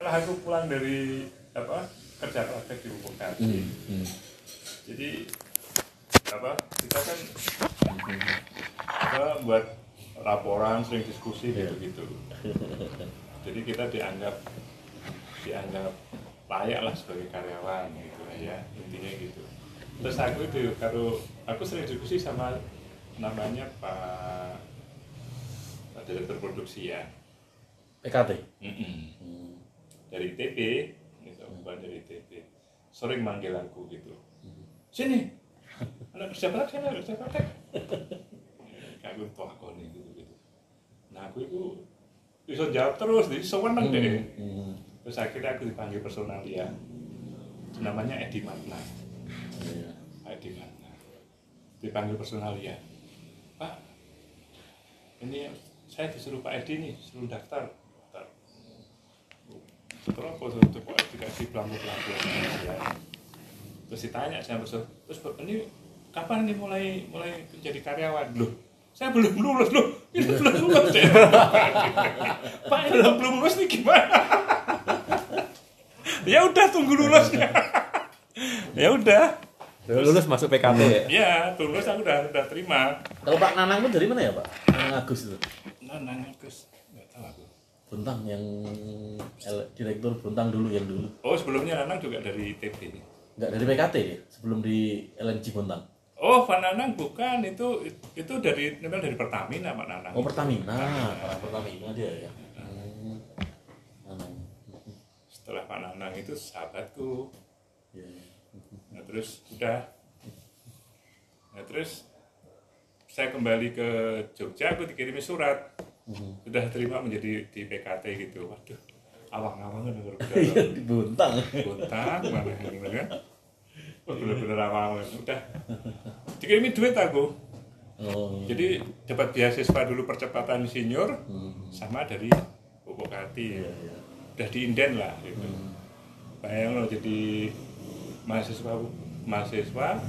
setelah aku pulang dari apa kerja praktek di Kati Hmm. Hmm. jadi apa kita kan apa buat laporan sering diskusi Iya. gitu gitu jadi kita dianggap dianggap layak lah sebagai karyawan gitu lah ya intinya gitu terus aku itu kalau aku sering diskusi sama namanya Pak Pak Direktur Produksi ya PKT. Mm-mm. Hmm. Dari ITB gitu bukan dari ITB sering manggil aku gitu. Sini. Anak kerja praktek anak kerja praktek aku tuh aku nih gitu gitu. Nah aku itu bisa jawab terus jadi sewenang deh. Hmm. terus akhirnya aku dipanggil personalia namanya Edi Matna. Iya. Edi Matna. Dipanggil personalia Pak ini saya disuruh Pak Edi nih suruh daftar terus kasih belangku belangku ya. terus ditanya sama bos terus ini kapan nih mulai mulai menjadi karyawan loh saya belum lulus loh ini belum lulus ya Pak ini kok belum lulus nih gimana ya udah tunggu lulusnya ya udah Udah lulus masuk PKT ya? ya lulus aku udah udah terima Kalau Pak Nanang itu dari mana ya Pak? Nanang Agus itu. nanya Gus nggak tahu aku Bontang yang direktur Bontang dulu yang dulu. oh sebelumnya Nanang juga dari ITB Enggak dari PKT dia, sebelum di LNG Bontang. oh Pak Nanang bukan itu itu dari memang dari Pertamina Pak Nanang Oh Pertamina, Pak Pertamina dia ya. Hmm. Nanang. setelah Pak Nanang itu sahabatku iya. nah terus udah nah terus saya kembali ke Jogja aku dikirimi surat Mhm. sudah terima menjadi di PKT gitu waduh awang-awang kan Iya di Bontang. bontang mana gitu kan bener-bener awang udah dikirimi duit aku Oh. jadi dapat beasiswa dulu percepatan senior Hmm. sama dari Pupuk Kati Iya, iya. udah diinden lah gitu Hmm. bayang lo jadi mahasiswa mahasiswa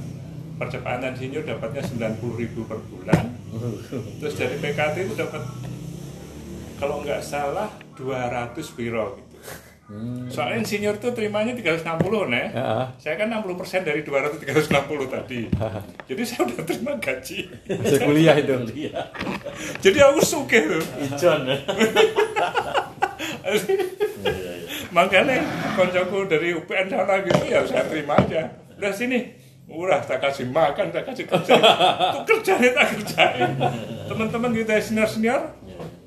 percepatan senior dapatnya 90.000 ribu per bulan terus dari PKT itu dapat kalau nggak salah 200 biro gitu Hmm. soalnya senior tuh terimanya 360 nih Ya. saya kan 60% dari 200 360 tadi jadi saya udah terima gaji Masih kuliah itu. Iya. jadi aku suke tuh Ijon. Iya, iya. makanya koncoku dari UPN sana gitu ya saya terima aja udah sini udah tak kasih makan tak kasih kerja tuh kerjanya tak kerjain teman-teman kita senior senior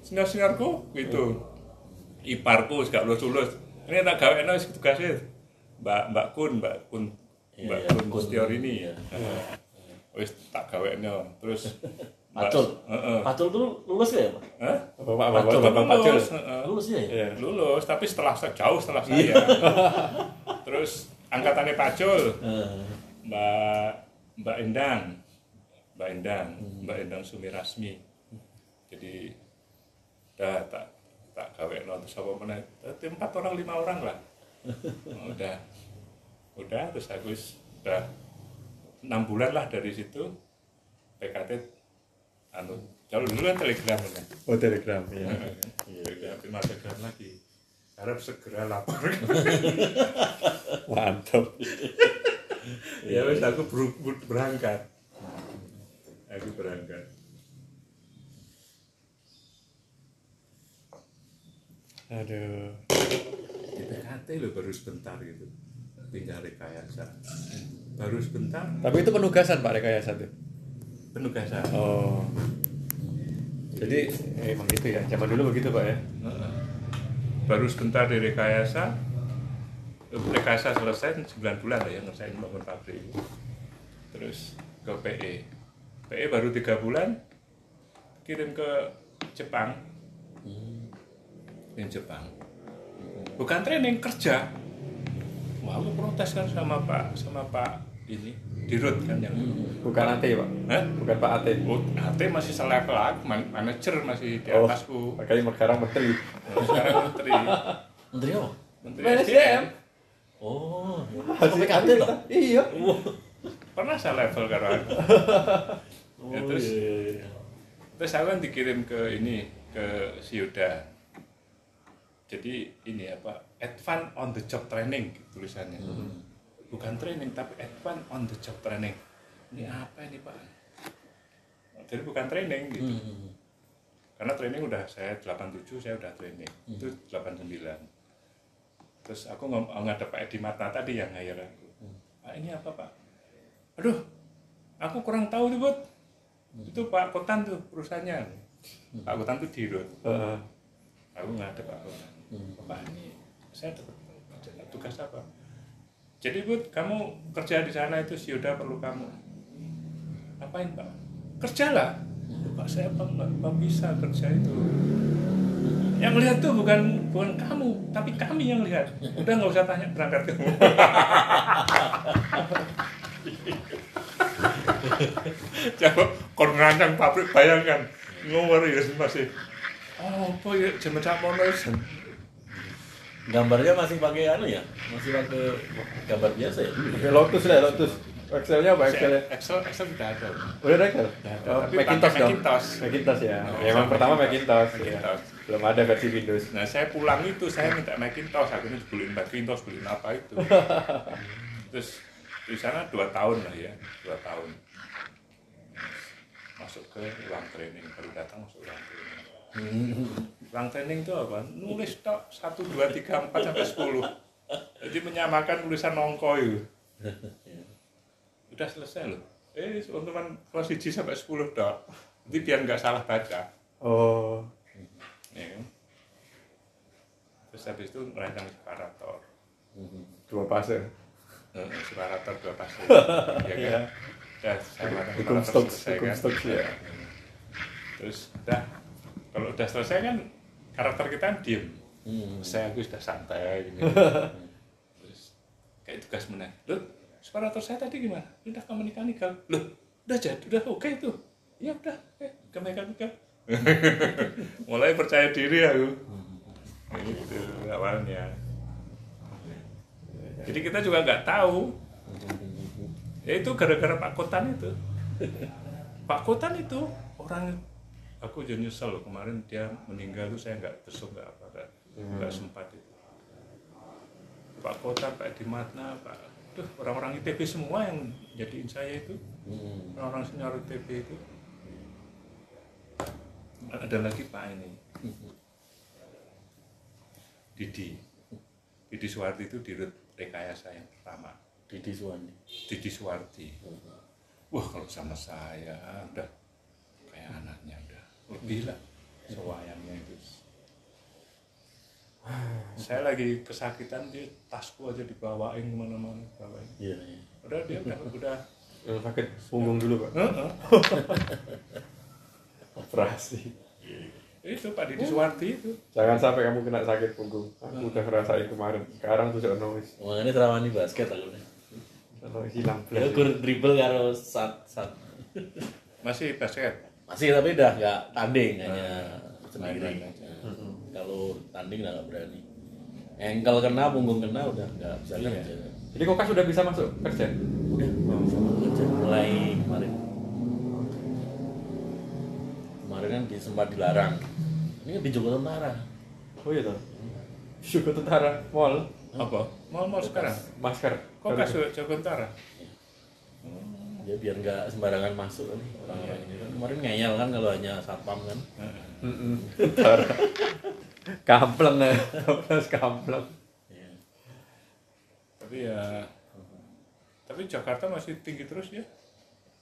Iya. senior seniorku gitu iparku gak lulus lulus ini tak gawe no tugasnya mbak mbak kun mbak kun Iya, mbak iya, kun. Setior ini Iya. wis tak gawe terus Pacul. Heeh. Pacul tuh lulus gak ya Pak? Hah? Bapak Pacul. bapak Pacul. lulus. Lulus ya? ya? Iya. lulus tapi setelah jauh setelah Iya. saya terus angkatannya Pacul Mbak Mbak Endang Mbak Endang Hmm. Mbak Endang Sumirasmi jadi udah tak tak gawe no terus apa mana empat orang lima orang lah. Udah. Udah terus aku udah enam bulan lah dari situ. PKT anu kalau dulu kan telegram kan Oh telegram ya. telegram terima telegram lagi. Harap segera lapor. Mantap. ya wes aku ber- ber- berangkat. Aku berangkat aduh. Di PKT lo baru sebentar gitu. Tinggal rekayasa. Baru sebentar. Tapi itu penugasan Pak rekayasa itu. penugasan. Oh. Jadi eh, emang gitu ya. Zaman dulu begitu Pak ya. Baru sebentar di rekayasa. Rekayasa selesai 9 bulan lah ya ngerjain bangun pabrik. Terus ke PE PE baru tiga bulan kirim ke Jepang kirim Jepang bukan training kerja wah aku protes kan sama Pak sama Pak ini Dirut kan yang Bukan AT Pak. Hah? Bukan Pak AT. Oh, AT masih selevel aku, man- manajer masih di Oh, atasku. makanya sekarang menteri. Sekarang menteri. Menteri apa? Menteri SDM. Oh, sampai PKT toh? Iya. Pernah saya level karo aku. Oh, Ya, terus- iya, iya, iya. Terus saya kan dikirim ke ini ke Siuda. Jadi ini apa advance on the job training tulisannya. Bukan training tapi advance on the job training. Ini apa ini pak? Jadi bukan training gitu. Hmm. karena training udah saya 87 saya udah training. Itu 89 terus aku ngom- ngadep Pak Edi Mata tadi yang hire aku. Pak ini apa Pak? Aduh aku kurang tahu tuh Bud. Itu Pak Kotan tuh perusahaannya. Pak Kotan tuh di road. Heeh. aku ngadep Pak Kotan Pak ini saya tugas apa? Jadi Bud kamu kerja di sana itu si Yoda perlu kamu. Apain Pak kerjalah. Pak saya nggak bisa kerja itu? Yang lihat tuh bukan bukan kamu tapi kami yang lihat. Udah nggak usah tanya berangkat kamu coba kon ngerancang pabrik bayangkan. Ngomong ya masih. Oh apa ya jam mono Gambarnya masih pakai anu ya? Masih pakai gambar biasa ya? Pakai Lotus lah, Lotus. Excelnya apa Excel ya? Excel Excel sudah ada Udah ada Excel? Udah ada, Oh, tapi Macintosh pakai dong. Macintosh. Macintosh ya. Oh, Ya, Emang pertama Macintosh. Macintosh. ya. Belum ada versi Windows. Nah saya pulang itu saya minta Macintosh, akhirnya dibeliin Macintosh, beliin apa itu. Terus di sana dua tahun lah ya, dua tahun. Masuk ke ruang training, baru datang masuk ruang training. Ruang training itu apa? Nulis tok satu dua tiga empat sampai sepuluh. Jadi menyamakan tulisan nongko itu. Udah selesai loh. Eh teman-teman kelas 1 sampai 10 dok. Jadi biar nggak salah baca. Oh. Ya. Terus habis itu merancang separator. Dua. Eh, separator dua pasir. ya Iya. kan? Udah saya merancang Hukum selesai hukum. Stokes, ya. Terus udah kalau udah selesai kan karakter kita kan diem. Hmm. Saya aku sudah santai gini. Terus kayak tugas menang. Loh, separator saya tadi gimana? Udah ke mekanikal. Loh, udah jadi, udah oke itu. Ya udah, oke, ke mekanikal. Mulai percaya diri aku. Itu awalnya. Jadi kita juga nggak tahu. Ya itu gara-gara Pak Kotan itu. Pak Kotan itu orang aku jadi nyesel loh kemarin dia meninggal tuh saya nggak besok nggak apa nggak nggak sempat itu. Pak Kotan, Pak Dimatna, Pak Duh, orang-orang ITB semua yang jadiin saya itu. Hmm. orang-orang senior ITB itu. Ada lagi Pak ini. Didi. Didi Suwarti itu dirut rekayasa yang pertama. Didi Suwandi. Didi Suwarti wah kalau sama saya udah kayak anaknya lebih lah sewayangnya itu saya lagi kesakitan dia tasku aja dibawain ke mana-mana bawain Iya, iya. udah dia udah udah Yang sakit punggung dulu, Pak. Heeh. Operasi. itu Pak Didi Suwarti itu Jangan sampai kamu kena sakit punggung. Aku udah ngerasain kemarin. Sekarang tuh sudah nulis. Makanya terawani basket aku nih. Hilang. Ya gur dribble karo sat sat. masih basket Masih tapi udah nggak tanding hanya Ah, sendiri. Nah, Kalau tanding udah nggak berani. Engkel kena, punggung kena udah nggak bisa Iya. kerja. Jadi Kokas sudah bisa masuk kerja? Udah sama kerja mulai kemarin. Kemarin kan di, sempat dilarang. Ini kan di Joko Tentara. Oh iya toh. Syukur tentara mall apa mau mau sekarang masker. kok kasih Jawa Tentara Ya biar nggak sembarangan masuk kan orang-orang ini kan kemarin ngeyel kan kalau hanya satpam kan. Kampleng ya. Plus kampleng. Ya. tapi ya tapi Jakarta masih tinggi terus ya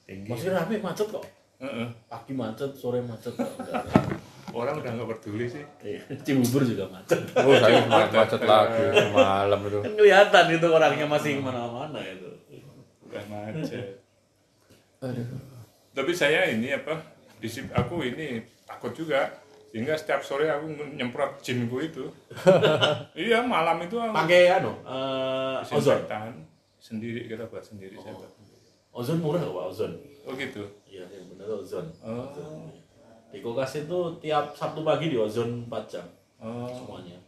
tinggi Masih rame macet kok. Heeh. Pagi macet, sore macet. kok. Orang udah nggak peduli sih Iya. Cibubur juga macet. Oh, saya macet lagi malam itu. Kan kelihatan itu orangnya masih ke mana-mana itu. udah macet tapi saya ini apa disip aku ini takut juga sehingga setiap sore aku nyemprot jinku itu iya malam itu aku Pakai anu, eh, ozon. sendiri kita buat sendiri saya buat sendiri. Ozon murah kok, Pak, ozon. oh gitu Iya, yang benar ozon. Oh. Ozon. Di kulkas itu tiap Sabtu pagi di ozon 4 jam oh semuanya.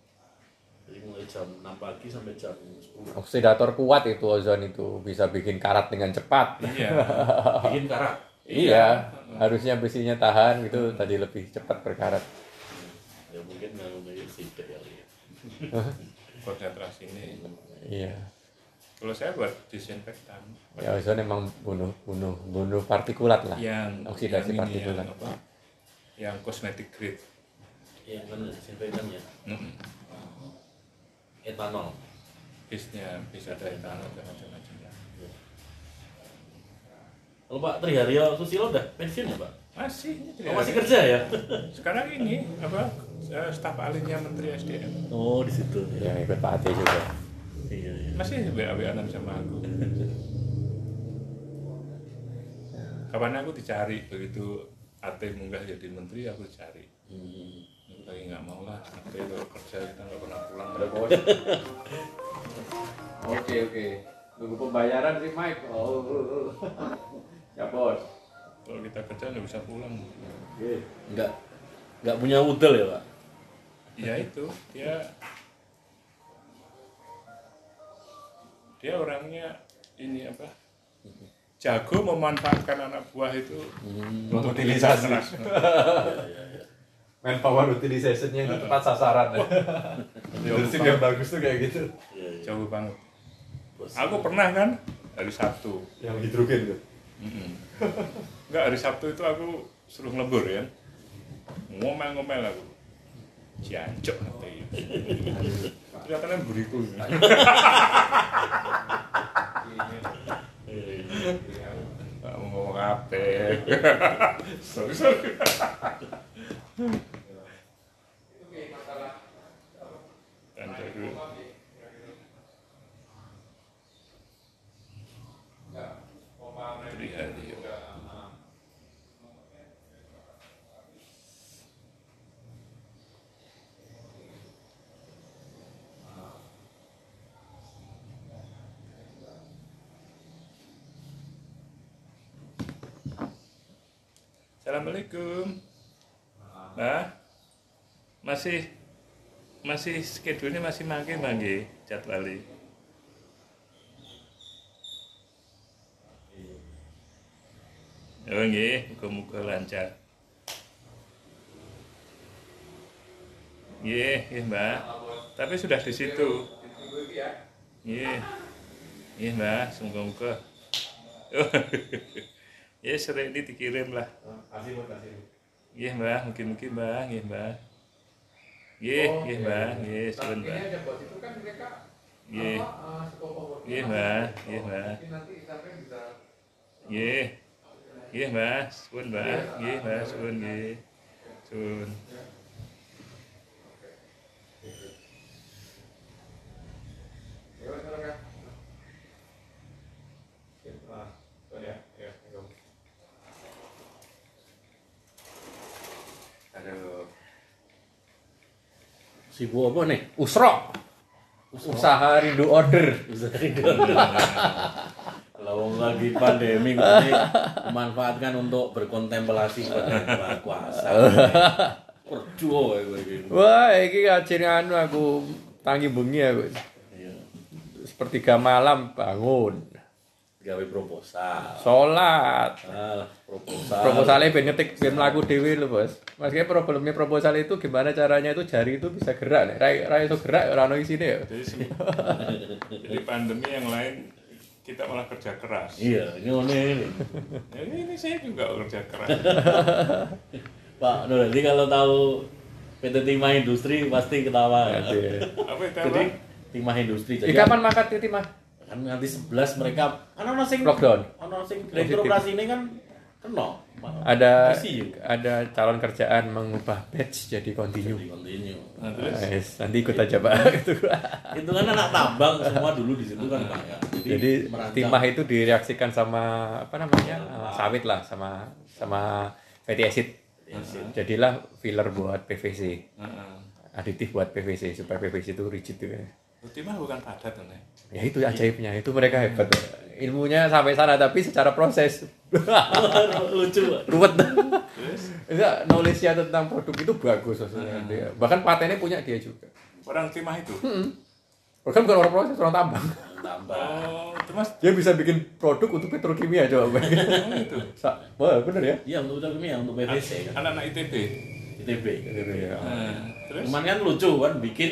Jadi mulai jam 6 pagi sampai jam 10. Oksidator kuat itu ozon itu bisa bikin karat dengan cepat. iya Bikin karat. Iya, harusnya besinya tahan gitu tadi lebih cepat berkarat. Ya mungkin nggak memiliki sidik ya. konsentrasi ini Iya. kalau saya buat disinfektan Ya ozon emang bunuh bunuh bunuh partikulat lah. yang oksidasi yang partikulat. yang, apa, yang cosmetic grade Iya kan disinfektan ya. Mm-mm. Etanol. bisnya bisa dari tanah dan macam-macam ya. Kalau Pak Triharyo Susilo udah pensiun ya Pak? masih Oh, masih kerja ya? sekarang ini apa eh, staf ahlinya menteri SDM Oh di situ. Ya ikut Pak Ate juga. Iya iya. masih wa sama aku kapan aku dicari begitu Ate munggah jadi menteri aku cari Hmm. Lagi nggak mau lah Ate kalau kerja kita nggak pernah pulang bos. Oke oke. Nunggu pembayaran sih Mike. Oh. ya bos. kalau kita kerja nggak bisa pulang Enggak enggak punya udel ya Pak? ya itu dia dia orangnya ini apa jago memanfaatkan anak buah itu Hmm. Untuk utilisasi. keras. Manpower utilization-nya itu tepat sasaran ya. Leadership yang bagus tuh kayak gitu. Iya iya. jauh banget Bos. aku pernah kan hari Sabtu Yang hidrogen tuh. Enggak hari Sabtu itu aku suruh ngelebur ya ngomel-ngomel aku jancok nanti ternyata kan beriku Iya, iya. mau ngomong apa sorry sorry Triharyo. Assalamualaikum. Nah, masih masih schedule masih mangke mangke jadwali. Oh nggih, muga-muga lancar. Nggih, nggih, Mbak. Tapi sudah di situ. Nggih. Nggih, Mbak, semoga-moga. ya sering ini dikirim lah. Nggih, Mbak, mungkin-mungkin, Mbak, nggih, Mbak. Nggih, nggih, Mbak, nggih, suwun, Mbak. Nggih. Nggih, Mbak, nggih, Mbak. Nggih. Nggih, Mbak, suwun, Mbak. Nggih, Mbak, suwun, nggih. Suwun. Aduh. Sibuk apa nih? Usro. Usaha rindu order. Bisa tidur. Kalau lagi pandemi ini memanfaatkan untuk berkontemplasi pada kuasa. Perjuo ya. Wah, iki kajine anu aku tangi bengi aku. Iya. Sepertiga malam bangun. Gawe proposal. Sholat. Ah, proposal. Proposalnya ben ngetik ben mlaku dhewe lho, Bos. Maksudnya problemnya proposal itu gimana caranya itu jari itu bisa gerak nih. Rai rai itu gerak ora ono isine ya. Jadi, pandemi yang lain kita malah kerja keras. Iya, ini ini. Ya, ini saya juga kerja keras. Pak Nur, jadi kalau tahu PT Timah Industri pasti ketawa. Apa itu Jadi? Timah Industri. Jadi kapan makat titi mah? kan nanti 11 mereka kan ono sing Lockdown. ono sing direktur operasi ini kan kena. Ada yuk. ada calon kerjaan mengubah batch jadi continue. Jadi continue. Nah, terus Nice. Nanti ikut aja Pak gitu. Itu kan anak tambang semua dulu di situ kan Pak ya. Jadi merancang- timah itu direaksikan sama apa namanya? eh, sawit lah sama sama fatty acid. Jadilah filler buat PVC. Heeh. Aditif buat PVC supaya PVC itu rigid tuh. Berarti mah bukan padat kan ya? Ya itu ajaibnya, itu mereka hebat. Ilmunya sampai sana tapi secara proses lucu. Ruwet. Terus Enggak, knowledge-nya tentang produk itu bagus maksudnya. Dia- Bahkan patennya punya dia juga. orang timah itu. Bahkan bukan orang proses, orang tambang. Tambah. Oh, mas Dia bisa bikin produk untuk petrokimia coba oh, itu. Sa- Wah, bener ya? Iya untuk ya untuk PVC kan. Anak-anak ITB. ITB. Iya. Nah, terus Cuman kan lucu kan bikin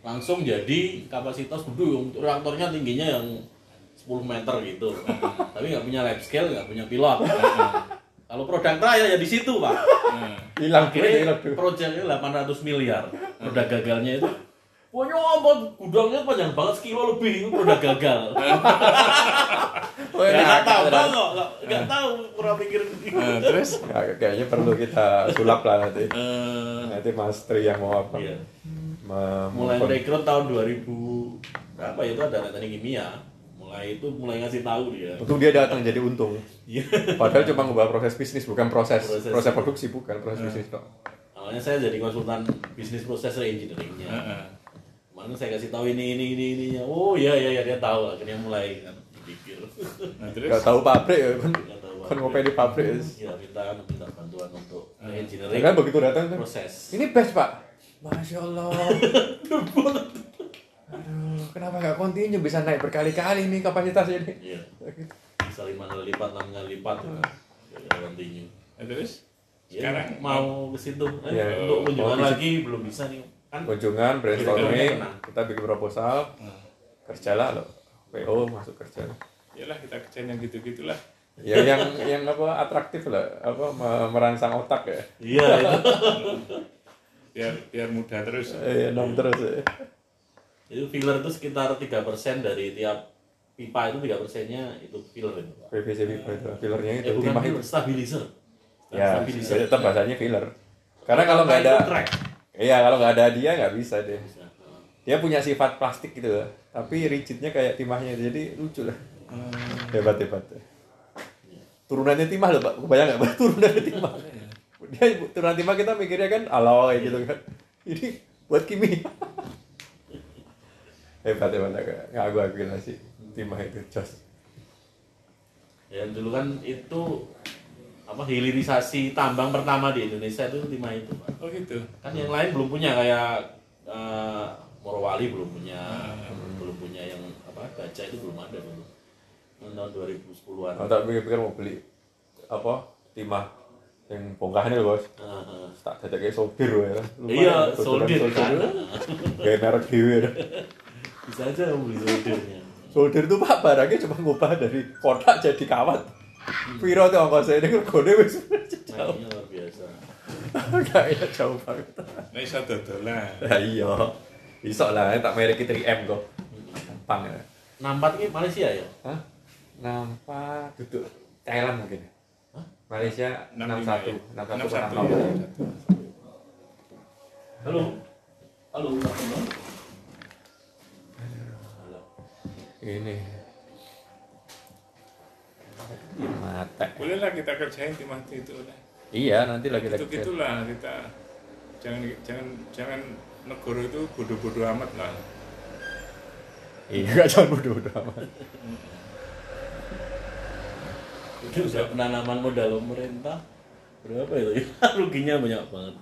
langsung jadi kapasitas gede untuk reaktornya tingginya yang 10 meter gitu. Tapi nggak punya lab scale nggak punya pilot. Kalau produk raya ya di situ pak. Nah, hilang akhirnya proyeknya 800 miliar. Produk gagalnya itu Pokoknya apa gudangnya panjang banget sekilo lebih. Itu produk gagal. Oh, ini Nggak tahu nggak nggak nggak tahu kurang pikir. nah, terus? Ya, kayaknya perlu kita sulap lah nanti. Eh, nanti Mas Tri yang mau apa? Iya. Mulai rekrut tahun 2000 berapa ya itu ada teknik kimia mulai itu mulai ngasih tahu dia. Untung dia datang jadi untung. Iya. padahal cuma ngubah proses bisnis bukan proses Proses. proses, produksi bukan proses bisnis kok awalnya saya jadi konsultan bisnis proses engineeringnya. Heeh. mana saya kasih tahu ini ini ini ini. Oh iya iya iya dia tahu. Akhirnya mulai kan nah, terus? Nggak tahu pabrik ya kan? Kan ngopi di pabrik ya. ya minta minta bantuan untuk Ya engineering kan begitu datang kan? proses. Ini best pak. Masya allah aduh kenapa nggak kontinu bisa naik berkali-kali nih kapasitasnya ini. Iya. Bisa lima kali lipat enam kali lipat Hmm. ya continue. Nah, terus? Ya, sekarang? Mau ke situ? Eh, Ya, untuk kunjungan lagi? Belum bisa nih. Kan kunjungan brainstorming. kita bikin proposal. Kerjalah lo PO masuk kerja yalah kita kerjain yang gitu gitulah ya yang yang apa atraktif lah. Apa me- merangsang otak ya. Iya itu. Biar biar mudah terus. Eh, nom terus ya. Itu filler itu sekitar tiga persen dari tiap pipa itu tiga persennya itu filler itu. PVC pipa itu fillernya itu. Bukan timah filler itu. stabilizer. Ya Stabilizer. tetap bahasanya filler. Karena kalau nggak ada Itu track. Iya kalau nggak ada dia nggak bisa deh Bisa. dia punya sifat plastik gitu lah tapi rigidnya kayak timahnya jadi lucu lah. Hebat hebat. Turunannya timah loh pak. Kebayang nggak Pak? turunannya timah. Dia turunan timah kita mikirnya kan alloy gitu kan. Ini buat kimia hebat hebat. Aku akuin lah sih timah itu jos. Ya dulu kan itu apa hilirisasi tambang pertama di Indonesia itu timah itu Pak. oh gitu? Kan yang lain belum punya kayak eh, Morowali belum punya Hmm. belum punya yang apa baja itu belum ada dulu. Tahun 2010-an aku tak pikir pikir mau beli apa timah yang bongkahannya loh bos. Ah, ah. tak ada kayak solder ya kan iya solderan solder kan? kayak merek dewe ya. bisa aja beli soldernya. Solder itu pak barangnya cuma ngubah dari kotak jadi kawat. Piro tuh ongkosnya ini regone wis jauh. Luar biasa. Kayaknya jauh banget. Nah iso dodolan. Ya iya. Bisa lah tak merek 3M kok. Gampang ya. Nampak ini Malaysia ya? Hah? nampak duduk Thailand mungkin. Hah? Malaysia 61 61 61 ya. halo? Halo halo halo ini. Mata. Boleh lah kita kerjain timah itu lah iya nanti lagi itu lagi. gitulah kita. Jangan jangan jangan negara itu bodoh-bodoh amat lah. Iya gak jangan bodoh-bodoh amat. Itu udah penanaman modal pemerintah berapa itu? Ruginya banyak banget.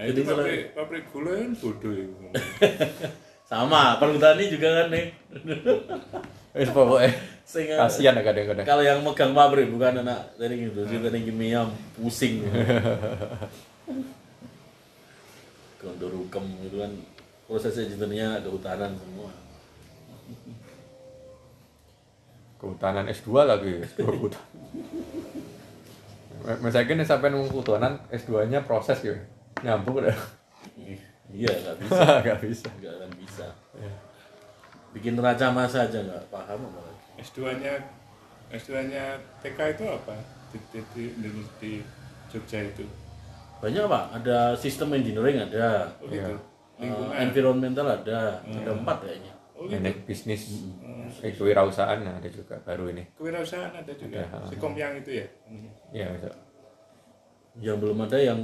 Nah, itu pabrik pabrik gula kan bodoh itu sama perhutani juga kan nih Wis pokoknya Sehingga- kasihan ya kadang-kadang. kalau yang megang pabrik bukan anak teknik industri teknik kimia pusing untuk rukem itu kan proses engineer-nya kehutanan semua Kehutanan S2 lagi, S2 hutan. Misalnya sampai nunggu kehutanan S2-nya proses gitu. Nyambung udah. Iya nggak bisa. Gak bisa. nggak akan bisa. Bikin neraca masa aja nggak paham apa S2-nya S2-nya TK itu apa? Di, di, di, di, di Jogja itu. Banyak pak. Ada sistem engineering ada. Oh gitu. Eh, lingkungan. Environmental ada. Ada empat kayaknya. Oh gitu. Manage bisnis, eh, kewirausahaan ada juga baru ini. kewirausahaan ada juga. Ada, si Komyang itu ya? Ya, bisa. yang belum ada yang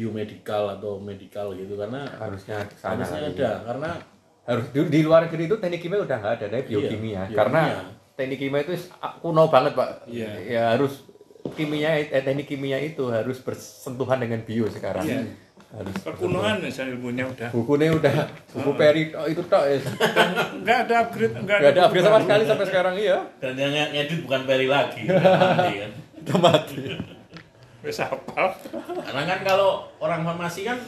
biomedical atau medical gitu karena harusnya ke sana harusnya ada karena Harus di, di luar negeri itu teknik kimia udah nggak ada, tapi biokimia. biokimia. Karena teknik kimia itu kuno banget pak. Iya. Ya harus kimia, eh, teknik kimia itu harus bersentuhan dengan bio sekarang. Iya. Harus. kekunoan misalnya ilmunya udah Bukunya udah buku peri tok, itu tak ya. nggak ada upgrade nggak ada buku upgrade sama sekali sampai sekarang iya. dan yang ngedit bukan Perry lagi Mati kan. Udah mati. Wes hafal karena kan kalau orang farmasi kan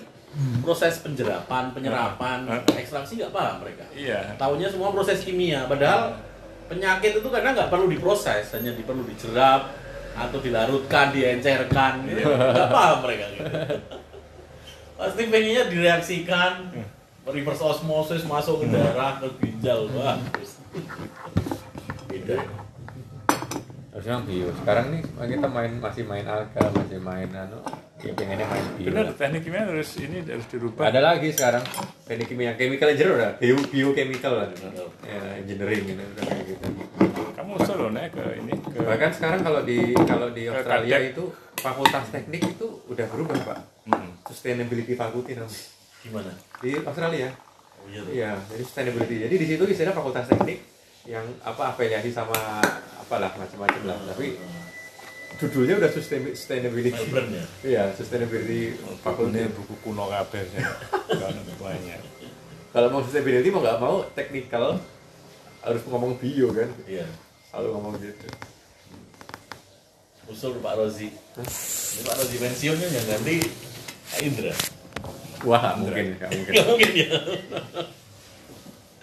proses penjerapan, penyerapan, ekstraksi nggak paham mereka. iya Tahunya semua proses kimia, padahal penyakit itu karena nggak perlu diproses, hanya perlu dijerap atau dilarutkan, diencerkan, gitu. nggak paham mereka. Gitu. Pasti pengennya direaksikan, reverse osmosis masuk ke darah ke ginjal, wah. Beda. Ya. harusnya bio sekarang nih kita main masih main alga masih main anu ya pengennya main bio benar teknik kimia harus ini harus dirubah ada lagi sekarang teknik kimia chemical engineer udah bio biochemical lah ya, engineering gitu udah kayak gitu kamu usul loh Nek, ke ini ke bahkan sekarang kalau di kalau di Australia Kadek. itu fakultas teknik itu udah berubah pak Mm. sustainability faculty namanya Gimana? di Australia Oh, iya tuh. Iya, jadi sustainability. Jadi di situ istilah fakultas teknik yang apa afiliasi sama apalah macam-macam lah. Tapi judulnya udah sustain- sustainability. Ya? Iya, sustainability Bukunya faculty. buku kuno kabeh sih. Banyak. Kalau mau sustainability mau nggak mau technical harus ngomong bio kan. Iya. Selalu ngomong gitu. Usul Pak Rozi. Ini Pak Rozi pensiun kan yang ganti Pak Indra. Wah, nggak mungkin, nggak mungkin. Nggak mungkin ya.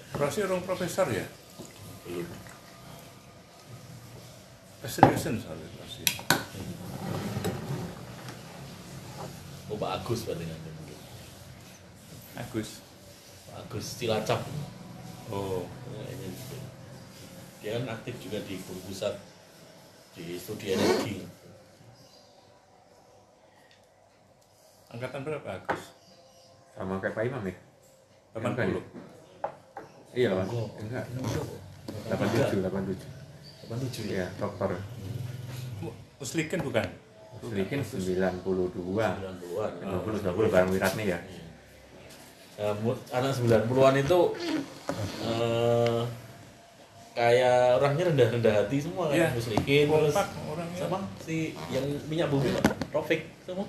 Prosi orang profesor ya? Belum. Keseriusan soalnya prosi. Oh Pak Agus berarti nanti mungkin. Agus. Pak Agus Cilacap. Oh, Kayaknya gitu. Dia kan aktif juga di guru pusat di studi energi. angkatan berapa Agus? Sama kayak Pak Imam ya? 80. Iya, Pak. Oh. Enggak. Delapan 87, 87. 87 ya. Iya, dokter. Muslikin bukan? Sedikit 92. 90-an. 90, 90 bareng Wiratni ya. Mu- anak 90-an itu eh, kayak orangnya rendah-rendah hati semua Iya. kayak Muslikin terus orangnya. sama si yang minyak bumi Pak, Taufik semua.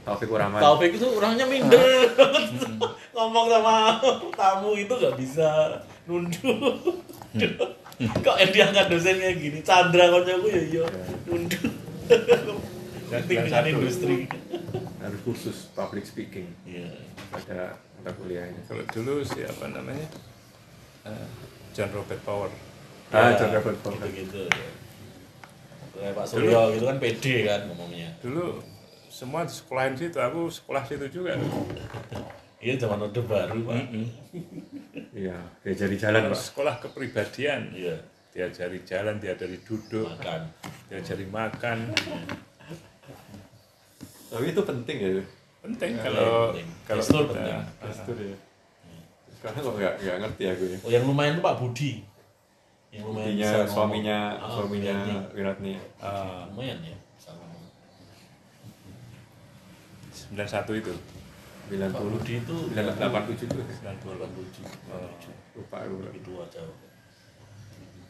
Taufik Uraman. Taufik itu orangnya minder ngomong sama tamu itu nggak bisa nunduk kok yang diangkat dosennya gini Chandra koncoku ya iya nunduk tingkat satu. industri Harus khusus public speaking iya pada mata kuliahnya. Kalau dulu siapa namanya? Eh, John Robert Power. Ah, Ya, John Robert Power. gitu, gitu. kayak Pak Suryo gitu kan pede kan ngomongnya Dulu semua di sekolahin situ, aku sekolah situ juga. iya zaman orde baru pak. Iya, diajari jalan, Kalau Pak. sekolah kepribadian, iya diajari jalan, diajari duduk, makan diajari makan. Tapi itu penting ya. Penting Ya, kalau penting. kalau Gestur kita- penting. Gestur ya. Sekarang kok nggak nggak ngerti aku ya. oh yang lumayan tuh Pak Budi yang lumayan Intinya bisa ngomong. suaminya suaminya Wiratni. Wiratni. Ah, lumayan ya bisa ngomong 91 itu. 90 Pak Budi itu 87 itu. 90. 87 Oh. Lupa aku. lebih tua jauh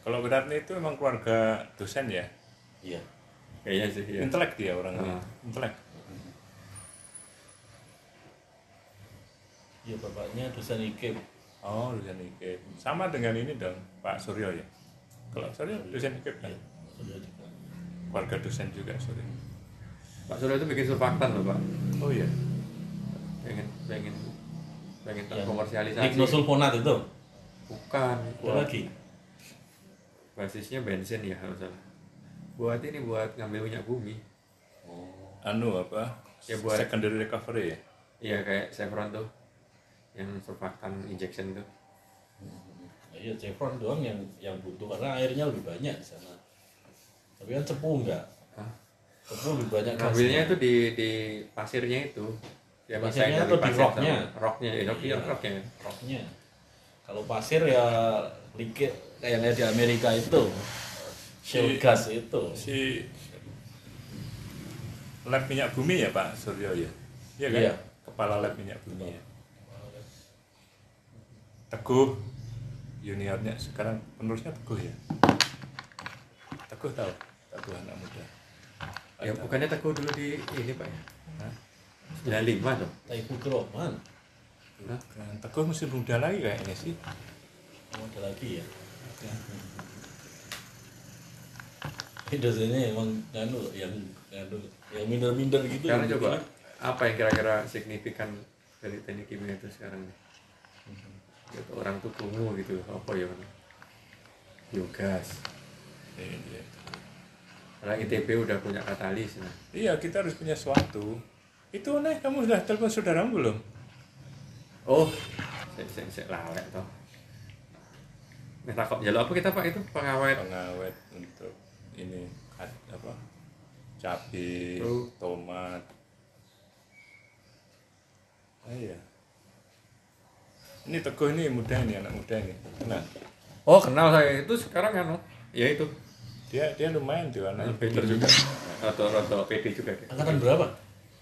Kalau Wiratni itu memang keluarga dosen ya. iya Kayaknya sih ya. Intelek dia orangnya. Ah. Intelek. iya bapaknya dosen IKIP Oh, dosen IKIP. Sama dengan ini dong, Pak Suryo ya. Kalau Suryo dosen IKIP kan. iya Suryo juga Keluarga dosen juga Suryo. Pak Surya itu bikin surfaktan loh, Pak. Oh iya. Pengen pengen pengen Yang komersialisasi. Diknosulfonat itu Bukan. Buat, lagi basisnya bensin ya kalau salah. Buat ini buat ngambil minyak bumi. oh Anu apa? Ya, buat- secondary recovery ya. Iya kayak Chevron tuh. Yang surfaktan injection tuh. Nah, iya Chevron doang yang yang butuh karena airnya lebih banyak di sana tapi kan cepu enggak Hah? cepu lebih banyak Ngambilnya itu di di pasirnya itu. Dia Pasirnya atau di rocknya? Rocknya, ya, rock, Iya. rocknya. rocknya kalau pasir ya liquid kayak yang di Amerika itu shale Si- gas itu Si lab minyak bumi ya Pak Suryo ya. Iya kan? Iya. Kepala lab minyak bumi ya. Teguh juniornya sekarang penerusnya Teguh ya. Teguh tahu? Teguh anak muda. Ya bukannya teguh dulu di ini Pak ya? Hah? 95 tuh. Taifu Kroman Hah? Kan Teguh masih muda lagi kayaknya sih. oh, ada lagi ya ini dosennya emang anu yang anu yang minder-minder gitu yang coba apa yang kira-kira signifikan dari teknik kimia itu sekarang nih gitu, orang tuh kungu gitu apa ya biogas Iya. karena ITB udah punya katalis nah Iya, kita harus punya sesuatu. Itu nih, kamu sudah telepon saudaramu belum? oh saya saya saya lalek toh Nih takut jalur apa kita pak itu pengawet Pengawet untuk ini apa? Cabai, Oh. tomat. Ah, iya. Ini teguh ini muda ini anak muda ini. Nah, oh kenal saya itu sekarang kan ya itu dia dia lumayan tuh anaknya pinter juga atau atau PD juga dia Angkatan berapa?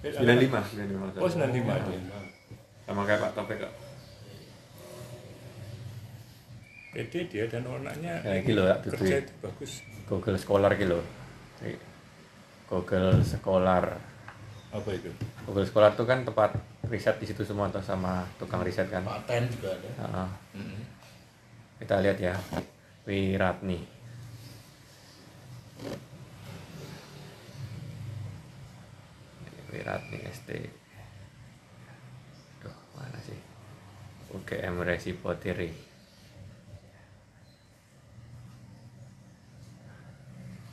Sembilan lima sembilan lima Oh, 95 dia. sama kayak Pak Taufik kok PD dia dan anaknya Ya, iki lho, ya, kerja itu bagus. Google Scholar gitu Google Scholar Apa itu? Google Scholar itu kan tempat riset di situ semua tuh sama tukang riset kan Paten juga ada. Heeh. Mm-mm. kita lihat ya Wiratni Wiratni ST Duh, mana sih? UGM Resipotiri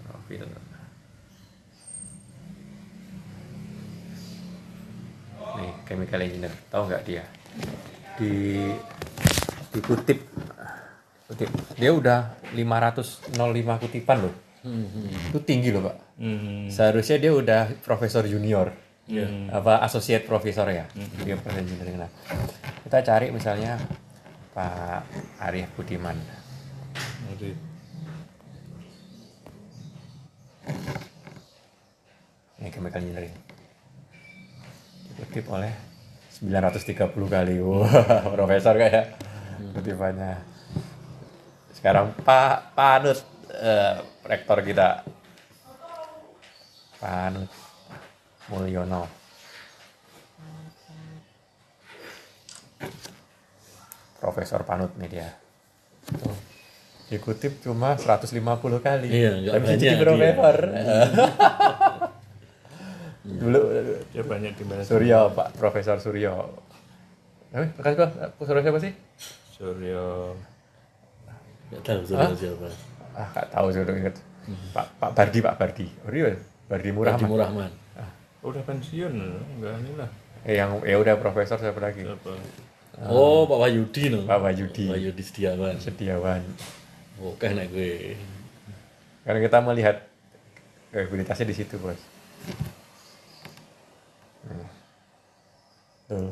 Profil Nih, chemical engineer. Tahu nggak dia? Di dikutip. Kutip. Dia udah 505 kutipan loh. Itu tinggi loh pak. Hmm. seharusnya dia udah profesor junior Iya. apa associate profesor ya? Engineering nah kita cari misalnya Pak Arif Budiman. Jadi, ini chemical engineering. Dikutip oleh 930 kali. Wah profesor kayak kutipannya. Sekarang Pak Panut eh, rektor kita. Panut Mulyono. Profesor Panut nih dia. Tuh. dikutip cuma 150 kali. Iya, nggak tapi jadi banyak profesor. Dulu dia banyak di mana? Suryo Pak. Profesor Suryo. Eh makasih kok Suryo siapa sih? Suryo. Gak tahu saudara siapa. ah gak tahu sih udah inget Pak Pak Bardi Pak Bardi. Oh iya. Bardi Murah Haji Murahman. Udah pensiun, enggak ini lah. eh, yang ya udah profesor siapa lagi Apa? Oh, Pak Wahyudi no. Pak Wahyudi. Pak Wahyudi Setiawan. Setiawan Oke nek gue. karena kita melihat kredibilitasnya di situ bos Nih. tuh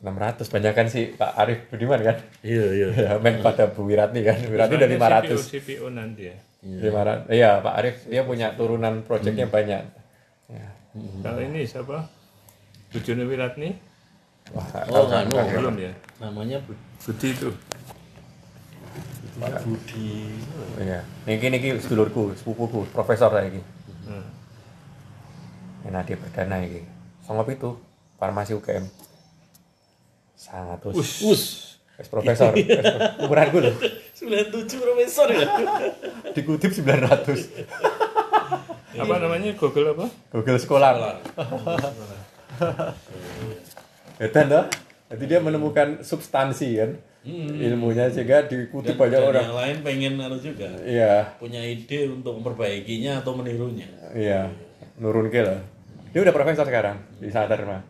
600 banyak kan si Pak Arif Budiman kan Iya, iya. ya main pada Bu Wiratni kan Wiratni udah 500 CPO, CPO nanti ya. 500 iya Pak Arif dia punya turunan proyeknya banyak ya. Kalau ini siapa? Bujone Wiratni? wah Oh, tahu kan anu. Belum ya. Namanya Bu- Budi itu. Pak Budi. iya niki niki sedulurku sepupuku profesor lah ini Hmm. ini Nadi Perdana ini songop itu farmasi UGM sangat us Us. Wes profesor wes pro- umuranku loh 97 profesor ya. dikutip 900 Apa namanya? Google apa? Google Scholar. Edan loh jadi dia menemukan substansi kan? Ilmunya sehingga diikuti banyak Dan orang. yang lain pengen anu juga. iya. Punya ide untuk memperbaikinya atau menirunya. iya. Nurun ke lah. Dia udah profesor sekarang di sadar mah